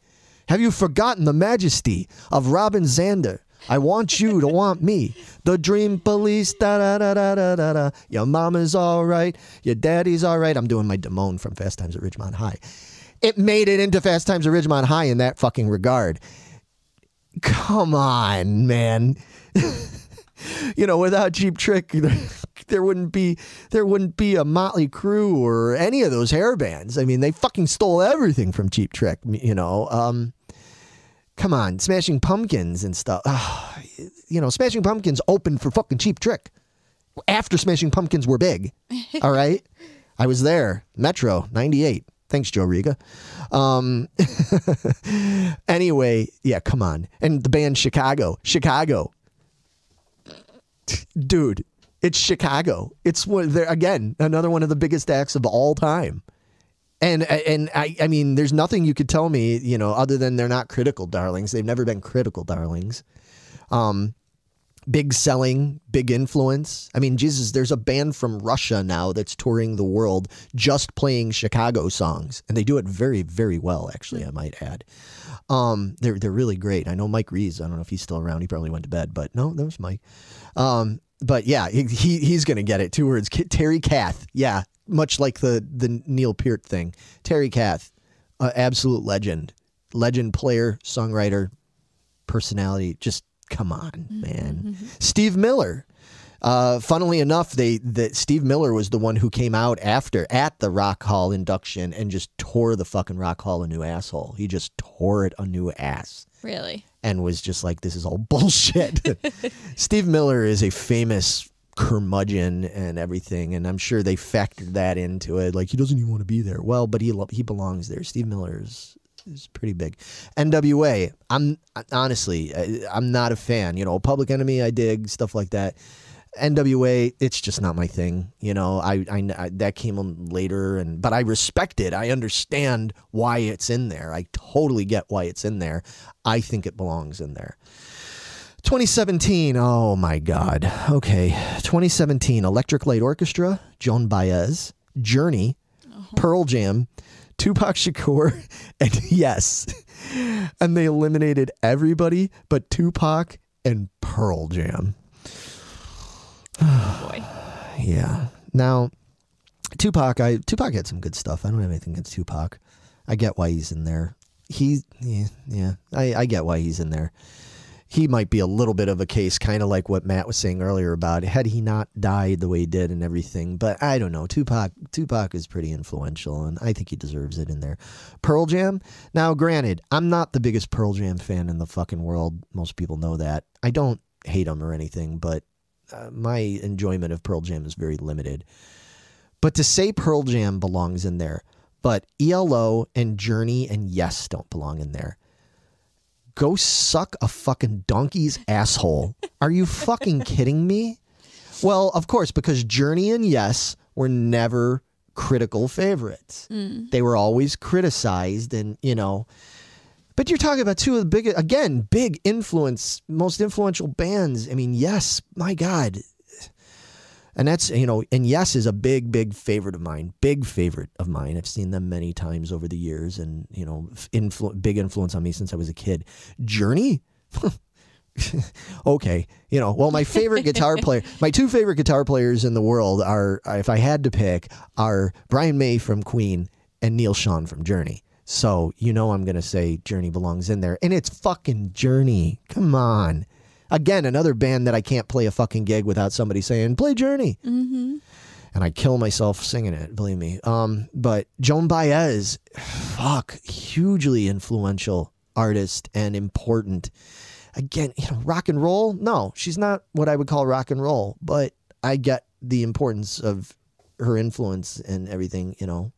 Have you forgotten the majesty of Robin Zander? I want you to want me. The Dream Police, da da da da da da da. Your mama's all right. Your daddy's all right. I'm doing my Damone from Fast Times at Ridgemont High. It made it into Fast Times at Ridgemont High in that fucking regard. Come on, man. you know, without Cheap Trick, there wouldn't be there wouldn't be a Motley Crue or any of those hair bands. I mean, they fucking stole everything from Cheap Trick. You know, um, come on, Smashing Pumpkins and stuff. Ah, you know, Smashing Pumpkins opened for fucking Cheap Trick after Smashing Pumpkins were big. All right, I was there, Metro '98. Thanks, Joe Riga. Um, anyway, yeah, come on. And the band Chicago, Chicago, dude, it's Chicago. It's one there again, another one of the biggest acts of all time. And and I I mean, there's nothing you could tell me, you know, other than they're not critical darlings. They've never been critical darlings. Um, big selling, big influence. I mean, Jesus, there's a band from Russia now that's touring the world just playing Chicago songs, and they do it very, very well. Actually, I might add. Um, they're they're really great. I know Mike Reeves. I don't know if he's still around. He probably went to bed, but no, that was Mike. Um, but yeah, he, he he's gonna get it. Two words. K- Terry Kath. Yeah, much like the the Neil Peart thing. Terry Kath, uh, absolute legend, legend player, songwriter, personality. Just come on, man. Steve Miller. Uh, funnily enough, they that Steve Miller was the one who came out after at the Rock Hall induction and just tore the fucking Rock Hall a new asshole. He just tore it a new ass Really? and was just like, "This is all bullshit." Steve Miller is a famous curmudgeon and everything, and I'm sure they factored that into it. Like he doesn't even want to be there. Well, but he lo- he belongs there. Steve Miller is is pretty big. NWA. I'm honestly, I- I'm not a fan. You know, Public Enemy. I dig stuff like that. NWA, it's just not my thing. You know, I, I, I that came on later, and but I respect it. I understand why it's in there. I totally get why it's in there. I think it belongs in there. 2017. Oh my God. Okay. 2017. Electric Light Orchestra, Joan Baez, Journey, uh-huh. Pearl Jam, Tupac Shakur, and yes. And they eliminated everybody but Tupac and Pearl Jam. Boy. Yeah. Now, Tupac, I Tupac had some good stuff. I don't have anything against Tupac. I get why he's in there. He, yeah, yeah. I, I get why he's in there. He might be a little bit of a case, kind of like what Matt was saying earlier about had he not died the way he did and everything. But I don't know. Tupac, Tupac is pretty influential, and I think he deserves it in there. Pearl Jam. Now, granted, I'm not the biggest Pearl Jam fan in the fucking world. Most people know that. I don't hate them or anything, but uh, my enjoyment of Pearl Jam is very limited. But to say Pearl Jam belongs in there, but ELO and Journey and Yes don't belong in there. Go suck a fucking donkey's asshole. Are you fucking kidding me? Well, of course, because Journey and Yes were never critical favorites. They were always criticized and, you know, but you're talking about two of the big, again, big influence, most influential bands. I mean, yes, my God. And that's, you know, and yes is a big, big favorite of mine. Big favorite of mine. I've seen them many times over the years and, you know, influ- big influence on me since I was a kid. Journey? okay. You know, well, my favorite guitar player, my two favorite guitar players in the world are, if I had to pick, are Brian May from Queen and Neal Schon from Journey. So, you know, I'm going to say Journey belongs in there. And it's fucking Journey. Come on. Again, another band that I can't play a fucking gig without somebody saying, play Journey. Mm-hmm. And I kill myself singing it, believe me. Um, but Joan Baez, fuck, hugely influential artist and important. Again, you know, rock and roll. No, she's not what I would call rock and roll, but I get the importance of her influence and everything. You know,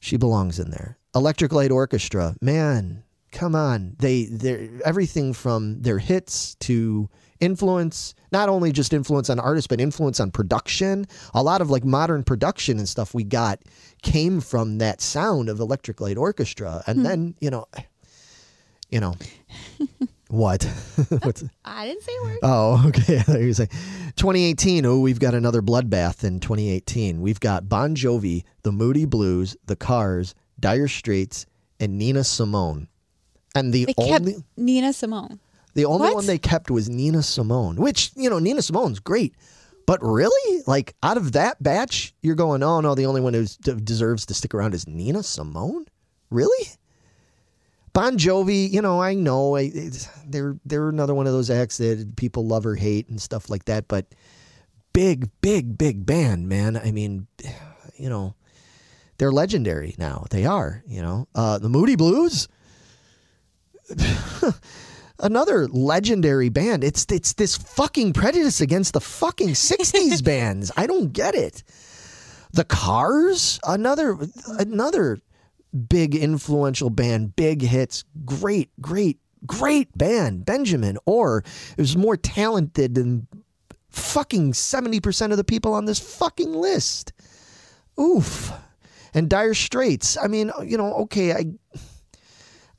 she belongs in there. Electric Light Orchestra, man, come on. They they everything from their hits to influence, not only just influence on artists, but influence on production. A lot of like modern production and stuff we got came from that sound of Electric Light Orchestra. And hmm. then, you know, you know, what? What's I didn't say a word. Oh, okay. You saying 2018. Oh, we've got another bloodbath in 2018. We've got Bon Jovi, the Moody Blues, the Cars, Dire Straits, and Nina Simone. And the They only kept Nina Simone. the only What? one they kept was Nina Simone, which you know Nina Simone's great, but really, like out of that batch, you're going, oh no, the only one who deserves to stick around is Nina Simone. Really? Bon Jovi, you know, I know I, they're they're another one of those acts that people love or hate and stuff like that, but big, big, big band, man. I mean, you know, they're legendary now. They are, you know. Uh, the Moody Blues, another legendary band. It's it's this fucking prejudice against the fucking '60s bands. I don't get it. The Cars, another another big influential band, big hits, great, great, great band. Benjamin Orr it was more talented than fucking seventy percent of the people on this fucking list. Oof. And Dire Straits. I mean, you know, okay, I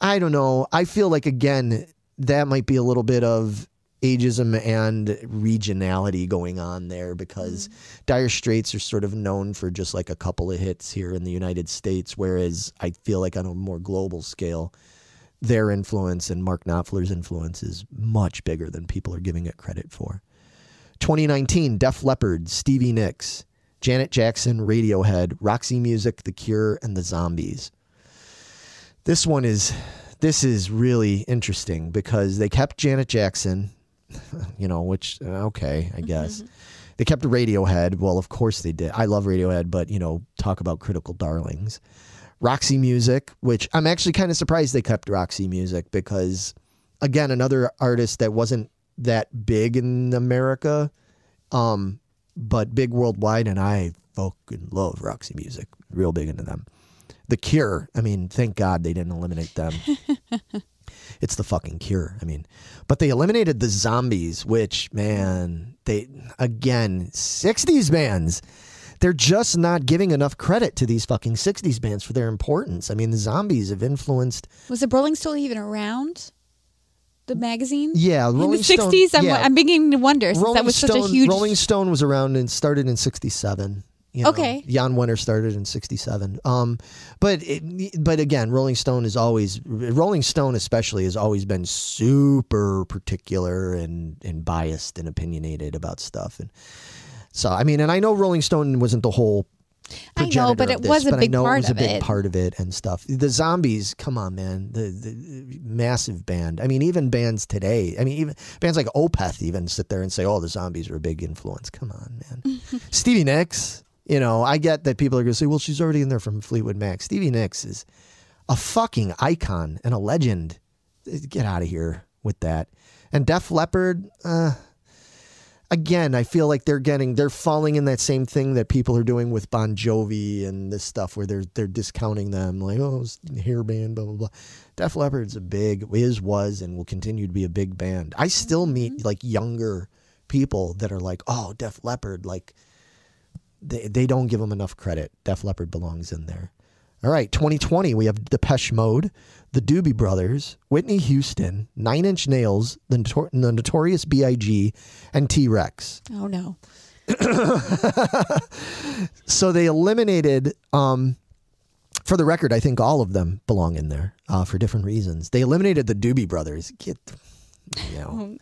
I don't know. I feel like again that might be a little bit of ageism and regionality going on there because mm-hmm. Dire Straits are sort of known for just like a couple of hits here in the United States, whereas I feel like on a more global scale, their influence and Mark Knopfler's influence is much bigger than people are giving it credit for. 2019, Def Leppard, Stevie Nicks, Janet Jackson, Radiohead, Roxy Music, The Cure, and The Zombies. This one is this is really interesting because they kept Janet Jackson you know, which uh, okay, I guess. They kept Radiohead. Well, of course they did. I love Radiohead, but you know, talk about critical darlings. Roxy Music, which I'm actually kind of surprised they kept Roxy Music because, again, another artist that wasn't that big in America, um, but big worldwide, and I fucking love Roxy Music. Real big into them. The Cure. I mean, thank God they didn't eliminate them. it's the fucking Cure. I mean, but they eliminated the Zombies, which man, they again 60s bands. They're just not giving enough credit to these fucking 60s bands for their importance. I mean, the Zombies have influenced Was the Rolling Stone even around? The magazine? Yeah, in the Stone- '60s. I'm, yeah. I'm beginning to wonder since that was such a huge. Rolling Stone was around and started in '67. You know, Okay. Jann Wenner started in '67. Um, but it, but again, Rolling Stone is always Rolling Stone especially has always been super particular and and biased and opinionated about stuff. And so I mean, and I know Rolling Stone wasn't the whole. I know, but it this, was a but I big know part it was a of big it. part of it and stuff. The Zombies, come on, man, the, the massive band. I mean, even bands today. I mean, even bands like Opeth even sit there and say, "Oh, the Zombies are a big influence." Come on, man. Stevie Nicks. You know, I get that people are going to say, "Well, she's already in there from Fleetwood Mac." Stevie Nicks is a fucking icon and a legend. Get out of here with that. And Def Leppard, uh, again, I feel like they're getting they're falling in that same thing that people are doing with Bon Jovi and this stuff where they're they're discounting them like oh it's hair band blah blah blah. Def Leppard's a big is was and will continue to be a big band. I still mm-hmm. meet like younger people that are like oh Def Leppard like they they don't give them enough credit. Def Leppard belongs in there. All right, 2020, we have Depeche Mode, the Doobie Brothers, Whitney Houston, Nine Inch Nails, the, Notor- the Notorious B.I.G., and T Rex. oh no. So they eliminated, um, for the record, I think all of them belong in there uh, for different reasons. They eliminated the Doobie Brothers. Get, you know,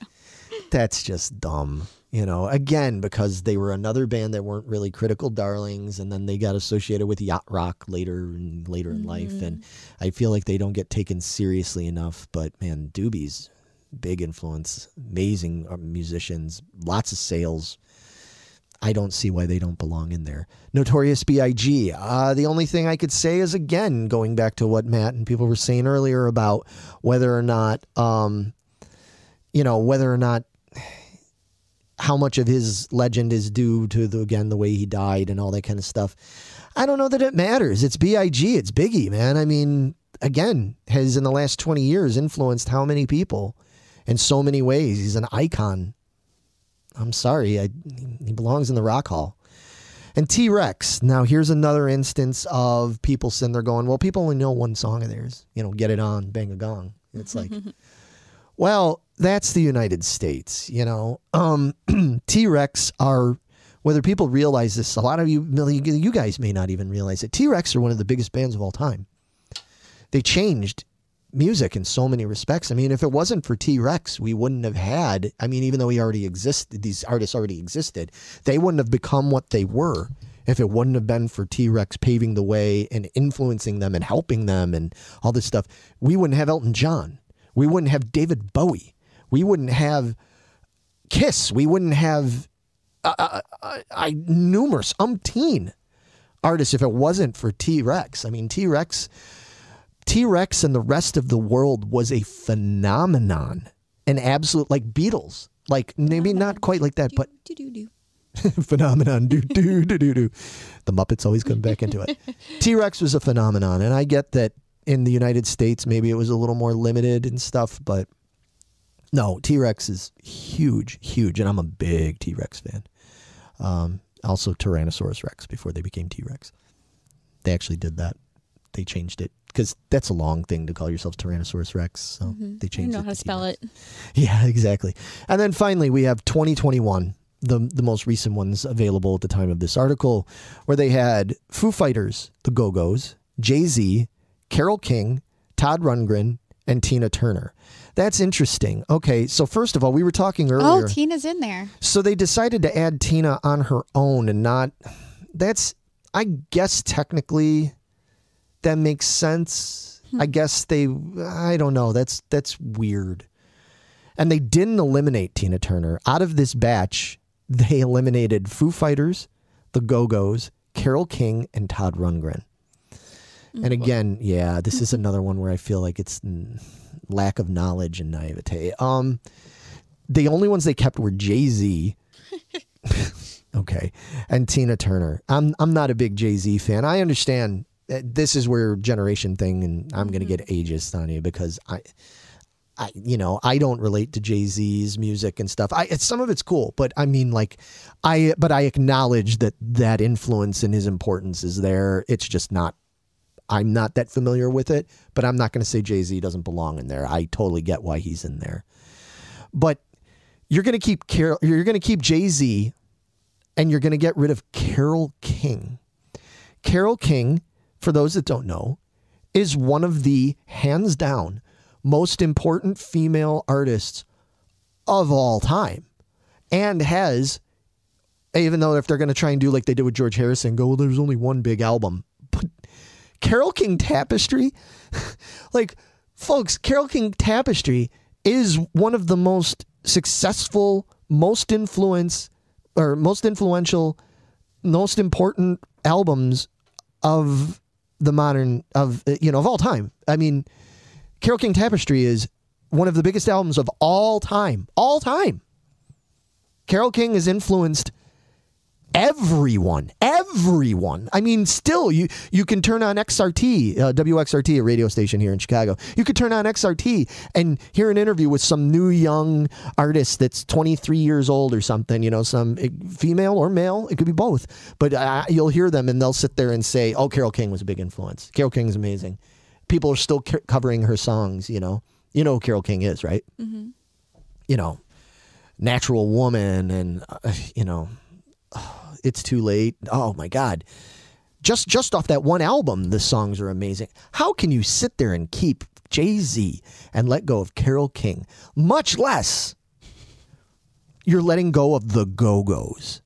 that's just dumb. You know, again, because they were another band that weren't really critical darlings, and then they got associated with yacht rock later and later in life, and I feel like they don't get taken seriously enough. But man, Doobies, big influence, amazing uh, musicians, lots of sales. I don't see why they don't belong in there. Notorious B.I.G. Uh, the only thing I could say is again going back to what Matt and people were saying earlier about whether or not, um, you know, whether or not how much of his legend is due to the again the way he died and all that kind of stuff. I don't know that it matters. It's B.I.G. It's Biggie, man. I mean, again, has in the last twenty years influenced how many people in so many ways. He's an icon. I'm sorry, I, he belongs in the Rock Hall. And T Rex. Now, here's another instance of people sitting there going, well, people only know one song of theirs. You know, get it on, bang a gong. It's like, well, that's the United States, you know. Um, T Rex are, whether people realize this, a lot of you, you guys may not even realize it. T Rex are one of the biggest bands of all time. They changed music in so many respects. I mean, if it wasn't for T Rex, we wouldn't have had, I mean, even though he already existed, these artists already existed, they wouldn't have become what they were if it wouldn't have been for T Rex paving the way and influencing them and helping them and all this stuff. We wouldn't have Elton John. We wouldn't have David Bowie. We wouldn't have Kiss. We wouldn't have uh, uh, uh, numerous umpteen artists if it wasn't for T Rex. I mean, T Rex. T Rex and the rest of the world was a phenomenon, an absolute like Beatles, like maybe not quite like that, but phenomenon. Do do do do do. The Muppets always come back into it. T Rex was a phenomenon, and I get that in the United States maybe it was a little more limited and stuff, but no, T Rex is huge, huge, and I'm a big T Rex fan. Um, also Tyrannosaurus Rex before they became T Rex. They actually did that. They changed it because that's a long thing to call yourselves Tyrannosaurus Rex. So they I changed know it. how to spell T-Rex. it. Yeah, exactly. And then finally, we have 2021, the the most recent ones available at the time of this article, where they had Foo Fighters, the Go Go's, Jay Z, Carole King, Todd Rundgren, and Tina Turner. That's interesting. Okay, so first of all, we were talking oh, earlier. Oh, Tina's in there. So they decided to add Tina on her own and not. That's, I guess, technically, that makes sense. I hmm. guess they. I don't know. That's that's weird. And they didn't eliminate Tina Turner. Out of this batch, they eliminated Foo Fighters, the Go Go's, Carole King, and Todd Rundgren. And hmm. again, yeah, this is another one where I feel like it's lack of knowledge and naivete. Um, the only ones they kept were Jay Z. okay, and Tina Turner. I'm I'm not a big Jay Z fan. I understand that this is where generation thing, and I'm gonna get ageist on you because I. I, you know, I don't relate to Jay Z's music and stuff. I, it's, some of it's cool, but I mean, like, I, but I acknowledge that that influence and his importance is there. It's just not I'm not that familiar with it, but I'm not going to say Jay Z doesn't belong in there. I totally get why he's in there. But you're going to keep Carole, you're going to keep Jay Z, and you're going to get rid of Carole King. Carole King, for those that don't know, is one of the hands down most important female artists of all time, and has even though if they're going to try and do like they did with George Harrison, go, well, there's only one big album. But Carole King Tapestry, like, folks, Carole King Tapestry is one of the most successful, most influence, or most influential, most important albums of the modern of you know of all time. I mean, Carole King Tapestry is one of the biggest albums of all time, all time. Carole King has influenced everyone everyone. I mean still you you can turn on xrt uh, wxrt a radio station here in chicago. You could turn on xrt and hear an interview with some new young artist that's 23 years old or something you know some eh, female or male. It could be both. But uh, you'll hear them and they'll sit there and say oh carole king was a big influence. Carole king's amazing. People are still c- covering her songs you know. You know who carole king is right? You know natural woman and uh, you know it's too late. Oh my God. Just just off that one album, the songs are amazing. How can you sit there and keep Jay Z and let go of Carole King? Much less you're letting go of the Go Go's.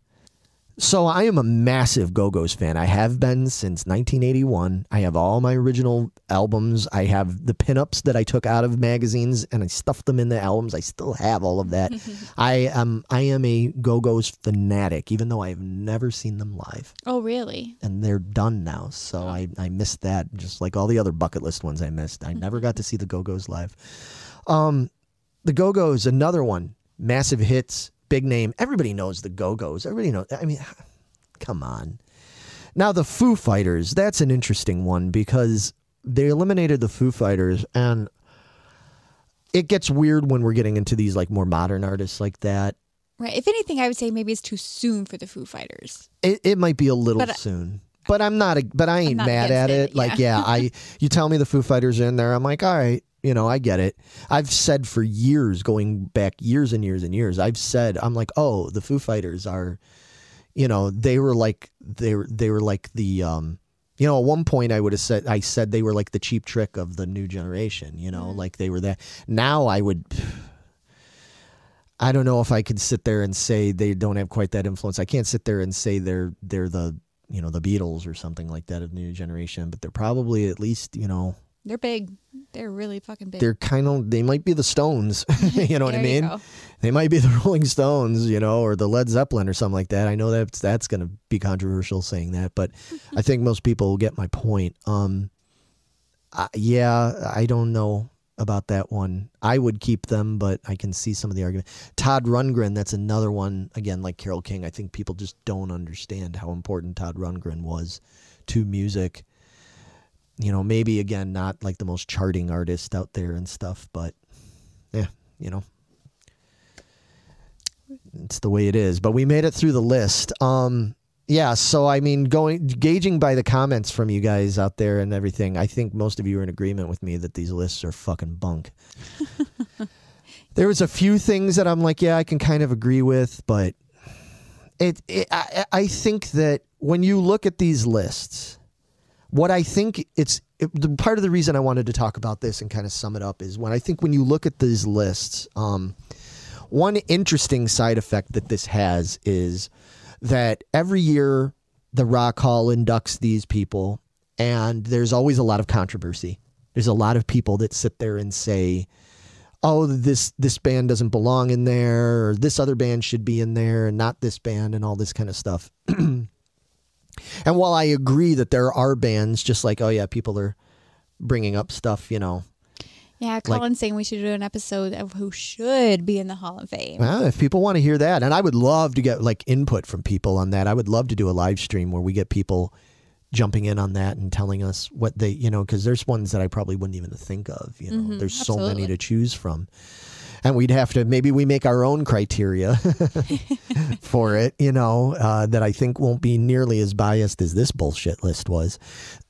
So I am a massive Go Go's fan. I have been since 1981. I have all my original albums. I have the pinups that I took out of magazines and I stuffed them in the albums. I still have all of that. I am I am a Go Go's fanatic, even though I've never seen them live. Oh, really? And they're done now. So I, I missed that just like all the other bucket list ones I missed. I never got to see the Go Go's live. Um the Go Go's, another one. Massive hits, big name. Everybody knows the Go Go's. Everybody knows. I mean, come on. Now, the Foo Fighters, that's an interesting one because they eliminated the Foo Fighters, and it gets weird when we're getting into these like more modern artists like that. Right. If anything, I would say maybe it's too soon for the Foo Fighters. It, it might be a little But uh, soon. But I'm not. A, but I ain't mad at it. it, Like, yeah. I. You tell me the Foo Fighters are in there. I'm like, all right. You know, I get it. I've said for years, going back years and years and years, I've said, I'm like, oh, the Foo Fighters are, you know, they were like they were they were like the um, you know, at one point I would have said I said they were like the cheap trick of the new generation. You know, like they were that. Now I would. I don't know if I could sit there and say they don't have quite that influence. I can't sit there and say they're they're the you know the Beatles or something like that of the new generation, but they're probably at least you know They're big. They're really fucking big. they're kind of they might be the Stones. you know what I mean? They might be the Rolling Stones, you know, or the Led Zeppelin or something like that. I know that's that's going to be controversial saying that, but I think most people will get my point. Um, I, yeah, I don't know about that one. I would keep them, but I can see some of the argument. Todd Rundgren, that's another one. Again, like Carole King, I think people just don't understand how important Todd Rundgren was to music. You know, maybe again, not like the most charting artist out there and stuff, but yeah, you know, it's the way it is. But we made it through the list. Um, yeah. So I mean, going gauging by the comments from you guys out there and everything, I think most of you are in agreement with me that these lists are fucking bunk. there was a few things that I'm like, yeah, I can kind of agree with, but it, it I, I think that when you look at these lists, what I think it's it, part of the reason I wanted to talk about this and kind of sum it up is when I think when you look at these lists, um, one interesting side effect that this has is that every year the Rock Hall inducts these people, and there's always a lot of controversy. There's a lot of people that sit there and say, oh this this band doesn't belong in there or this other band should be in there and not this band and all this kind of stuff. while I agree that there are bands just like oh yeah people are bringing up stuff you know Yeah, Colin's saying we should do an episode of who should be in the Hall of Fame. Well, if people want to hear that, and I would love to get like input from people on that. I would love to do a live stream where we get people jumping in on that and telling us what they, you know, because there's ones that I probably wouldn't even think of. You know, mm-hmm, there's so many to choose from, and we'd have to maybe we make our own criteria for it. You know, uh, that I think won't be nearly as biased as this bullshit list was.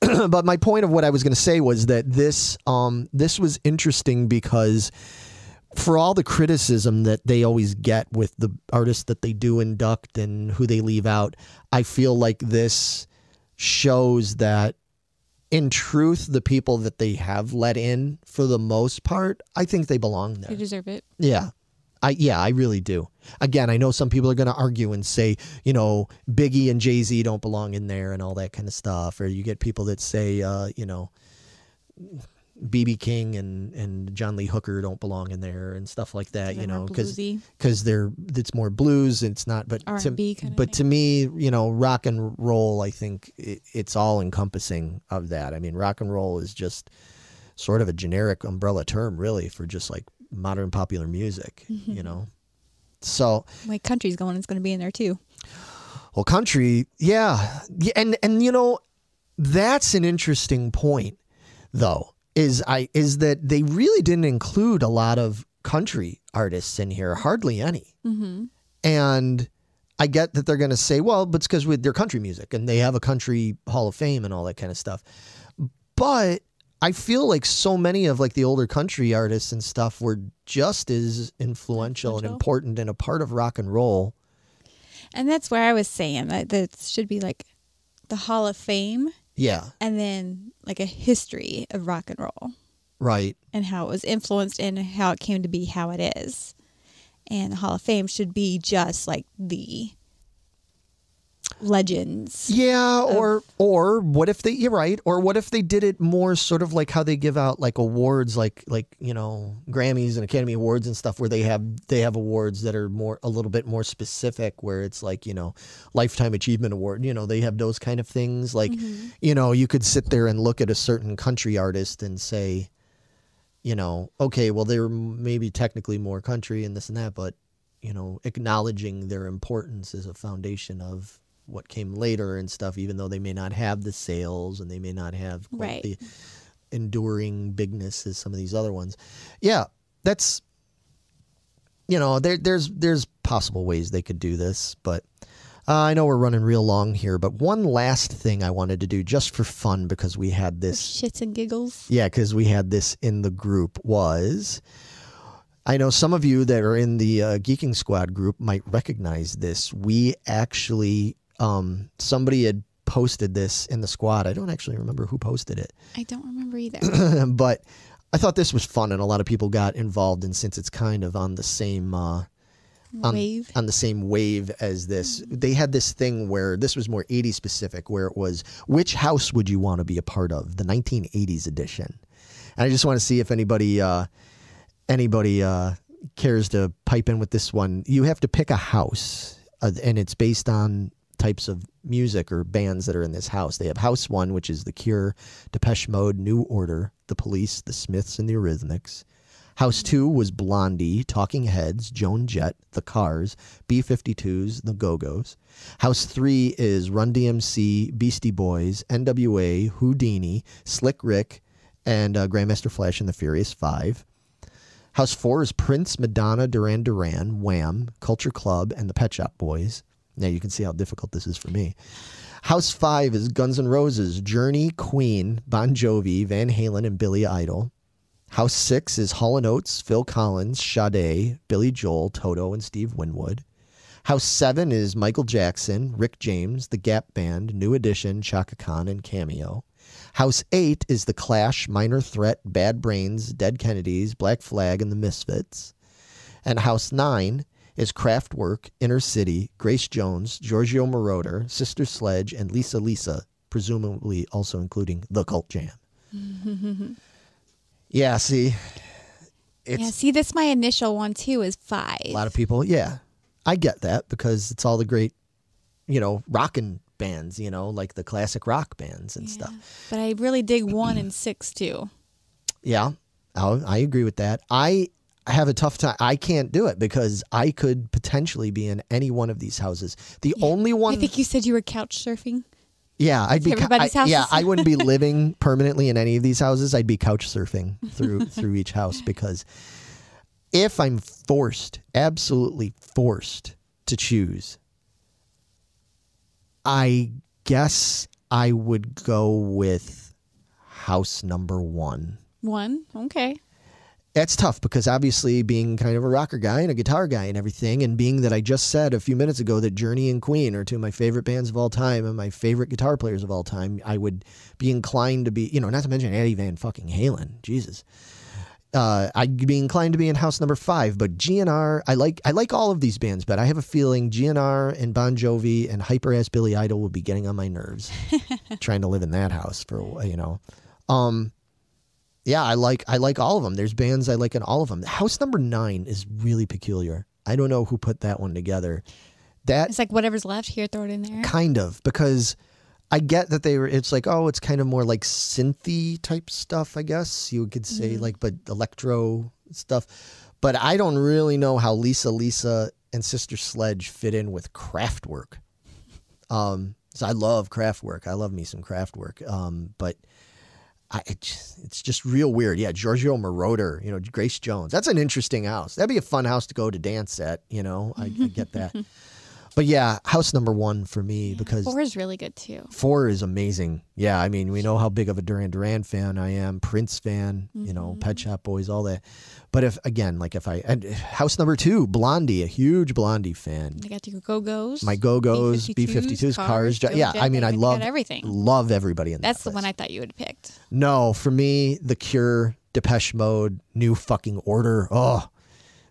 but my point of what I was going to say was that this um, this was interesting because for all the criticism that they always get with the artists that they do induct and who they leave out, I feel like this shows that in truth, the people that they have let in for the most part, I think they belong there. They deserve it. Yeah. I yeah, I really do. Again, I know some people are going to argue and say, you know, Biggie and Jay Z don't belong in there and all that kind of stuff. Or you get people that say, uh, you know, BB King and and John Lee Hooker don't belong in there and stuff like that. You know, because because they're it's more blues. It's not, but to, R&B kinda but thing. to me, you know, rock and roll. I think it, it's all encompassing of that. I mean, rock and roll is just sort of a generic umbrella term, really, for just like modern popular music. Mm-hmm. You know, so my country's going, it's going to be in there too. well, country, yeah, yeah, and and you know, that's an interesting point, though. Is I is that they really didn't include a lot of country artists in here, hardly any, Mm-hmm. and. I get that they're going to say, well, but it's because with their country music and they have a country hall of fame and all that kind of stuff. But I feel like so many of like the older country artists and stuff were just as influential and important and a part of rock and roll. And that's where I was saying that that should be like the Hall of Fame Yeah, and then like a history of rock and roll right. and how it was influenced and how it came to be how it is. And the Hall of Fame should be just like the legends. Yeah, or or what if they you're right, or what if they did it more sort of like how they give out like awards like like, you know, Grammys and Academy Awards and stuff where they have they have awards that are more a little bit more specific where it's like, you know, lifetime achievement award, you know, they have those kind of things like mm-hmm. you know, you could sit there and look at a certain country artist and say you know, okay, well, they're maybe technically more country and this and that, but, you know, acknowledging their importance as a foundation of what came later and stuff, even though they may not have the sales and they may not have quite Right. the enduring bigness as some of these other ones. Yeah, that's, you know, there, there's there's possible ways they could do this, but uh, I know we're running real long here. But one last thing I wanted to do just for fun because we had this Shits and giggles. yeah, because we had this in the group was. I know some of you that are in the uh, Geeking Squad group might recognize this. We actually, um, somebody had posted this in the squad. I don't actually remember who posted it, I don't remember either. but I thought this was fun, and a lot of people got involved. And since it's kind of on the same uh, on, Wave. on the same wave as this. They had this thing where this was more 80s specific, where it was which house would you want to be a part of? The 1980s edition. And I just want to see if anybody uh, anybody uh, cares to pipe in with this one. You have to pick a house, uh, and it's based on types of music or bands that are in this house. They have House One, which is The Cure, Depeche Mode, New Order, The Police, The Smiths, and The Eurythmics. House two was Blondie, Talking Heads, Joan Jett, The Cars, B 52s, The Go Go's. House three is Run DMC, Beastie Boys, NWA, Whodini, Slick Rick, and uh, Grandmaster Flash and the Furious Five. House four is Prince, Madonna, Duran Duran, Wham, Culture Club, and the Pet Shop Boys. Now you can see how difficult this is for me. House five is Guns N' Roses, Journey, Queen, Bon Jovi, Van Halen, and Billy Idol. House six is Hall & Oates, Phil Collins, Sade, Billy Joel, Toto, and Steve Winwood. House seven is Michael Jackson, Rick James, The Gap Band, New Edition, Chaka Khan, and Cameo. House eight is The Clash, Minor Threat, Bad Brains, Dead Kennedys, Black Flag, and The Misfits. And House nine is Kraftwerk, Inner City, Grace Jones, Giorgio Moroder, Sister Sledge, and Lisa Lisa, presumably also including The Cult Jam. Yeah, see, yeah, see, that's my initial one too. Is five. a lot of people. Yeah, I get that because it's all the great, you know, rockin' bands. You know, like the classic rock bands and stuff. But I really dig one and six too. Yeah, I, I agree with that. I have a tough time. I can't do it because I could potentially be in any one of these houses. The only one, I think you said you were couch surfing. yeah, I'd be. everybody's I, Yeah. I wouldn't be living permanently in any of these houses. I'd be couch surfing through through each house because if I'm forced, absolutely forced to choose, I guess I would go with house number one. One, okay. That's tough because obviously being kind of a rocker guy and a guitar guy and everything, and being that I just said a few minutes ago that Journey and Queen are two of my favorite bands of all time and my favorite guitar players of all time, I would be inclined to be, you know, not to mention Eddie Van fucking Halen, Jesus. Uh, I'd be inclined to be in house number five, but GNR, I like I like all of these bands, but I have a feeling GNR and Bon Jovi and hyper ass Billy Idol would be getting on my nerves, trying to live in that house for you know. Um, yeah, I like I like all of them. There's bands I like in all of them. House number nine is really peculiar. I don't know who put that one together. That It's like whatever's left here, throw it in there. kind of because I get that they were. It's like oh, it's kind of more like synthy type stuff. I guess you could say like, but electro stuff. But I don't really know how Lisa Lisa and Sister Sledge fit in with Kraftwerk. Um, so I love Kraftwerk. I love me some Kraftwerk. Um, but I, it just, it's just real weird. Yeah, Giorgio Moroder, you know, Grace Jones. That's an interesting house. That'd be a fun house to go to dance at. You know, I, I get that. But yeah, house number one for me mm, because Four is really good too. four is amazing. Yeah, I mean, we know how big of a Duran Duran fan I am, Prince fan, you know, mm-hmm. Pet Shop Boys, all that. But if again, like if I and house number two, Blondie, a huge Blondie fan. They got your Go Go's. My Go Go's, B 52s, cars. Yeah, I mean, I Jack, they got love everything. Love everybody in that. That's the place. one I thought you would picked. No, for me, The Cure, Depeche Mode, New Fucking Order. Oh,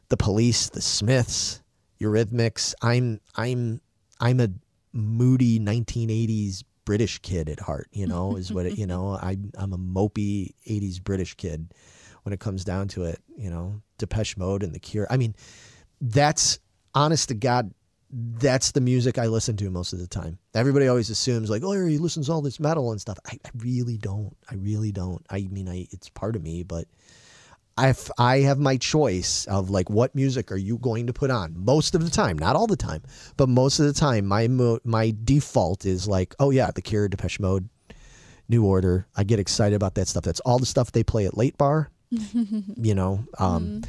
the Police, the Smiths, Eurythmics. I'm I'm I'm a moody 1980s British kid at heart. You know, is what it, you know. I I'm a mopey 80s British kid when it comes down to it. You know, Depeche Mode and The Cure. I mean, that's honest to God. That's the music I listen to most of the time. Everybody always assumes like, oh, he listens to all this metal and stuff. I, I really don't. I really don't. I mean, I it's part of me, but if I have my choice of like what music are you going to put on most of the time, not all the time, but most of the time, my mo- my default is like, oh yeah, The Cure, Depeche Mode, New Order. I get excited about that stuff. That's all the stuff they play at late bar. you know, um,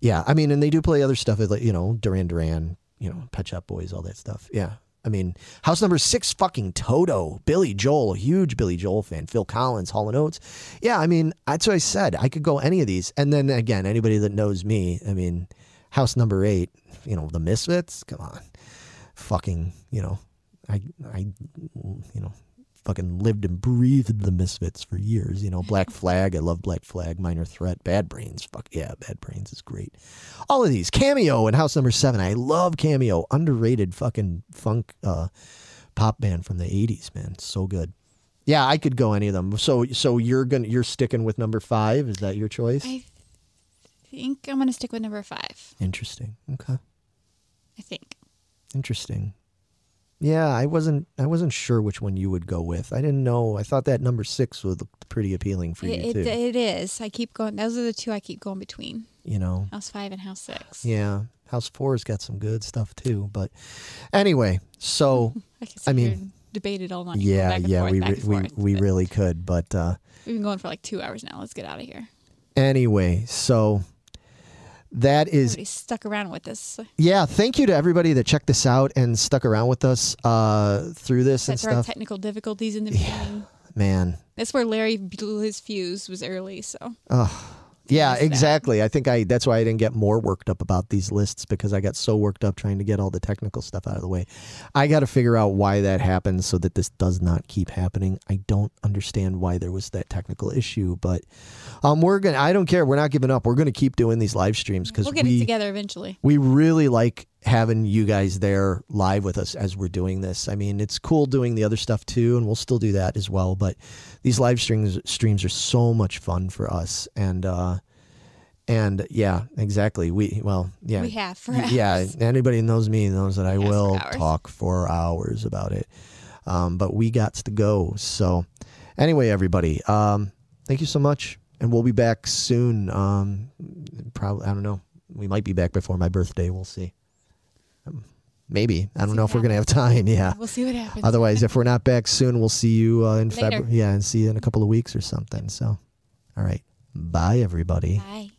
yeah. I mean, and they do play other stuff, like, you know, Duran Duran, you know, Pet Shop Boys, all that stuff. Yeah. I mean, house number six, fucking Toto, Billy Joel, huge Billy Joel fan, Phil Collins, Hall and Oates. Yeah, I mean, that's what I said. I could go any of these. And then again, anybody that knows me, I mean, house number eight, you know, the Misfits, come on. Fucking, you know, I, I, you know, fucking lived and breathed the Misfits for years. You know, Black Flag, I love Black Flag, Minor Threat, Bad Brains, fuck yeah, Bad Brains is great. All of these, Cameo and House Number Seven, I love Cameo, underrated fucking funk uh, pop band from the '80s, man, so good. Yeah, I could go any of them. So, so you're gonna you're sticking with number five? Is that your choice? I think I'm gonna stick with number five. Interesting. Okay. I think. Interesting. Yeah, I wasn't I wasn't sure which one you would go with. I didn't know. I thought that number six would look pretty appealing for you It, too. it, it is. I keep going. Those are the two I keep going between. you know. House five and house six. Yeah. House four's got some good stuff too. But anyway, so I, can I mean, debated all night. yeah, yeah, forth, we re- we forth, we really could. But uh We've been going for like two hours now. Let's get out of here. anyway, so that is stuck around with us. yeah, thank you to everybody that checked this out and stuck around with us uh through this and That's stuff. technical difficulties in the beginning. Man. That's where Larry blew his fuse. Was early, so Yeah, There's that. exactly. I think I that's why I didn't get more worked up about these lists because I got so worked up trying to get all the technical stuff out of the way. I got to figure out why that happened so that this does not keep happening. I don't understand why there was that technical issue, but um we're going to I don't care. We're not giving up. We're going to keep doing these live streams cuz we'll get we it together eventually. we really like having you guys there live with us as we're doing this. I mean, it's cool doing the other stuff too, and we'll still do that as well. But these live streams streams are so much fun for us, and uh, And yeah, exactly. We well, yeah, We have for yeah. Anybody who knows me knows that I Yes, for will hours. talk for hours about it. Um, but we got to go. So anyway, everybody, um, thank you so much, and we'll be back soon. Um, probably I don't know. We might be back before my birthday. We'll see. Maybe I don't know if we're gonna have time. Yeah. We'll see what happens. Otherwise, if we're not back soon, we'll see you uh, in February. Yeah, and see you in a couple of weeks or something. So, all right. Bye, everybody. Bye.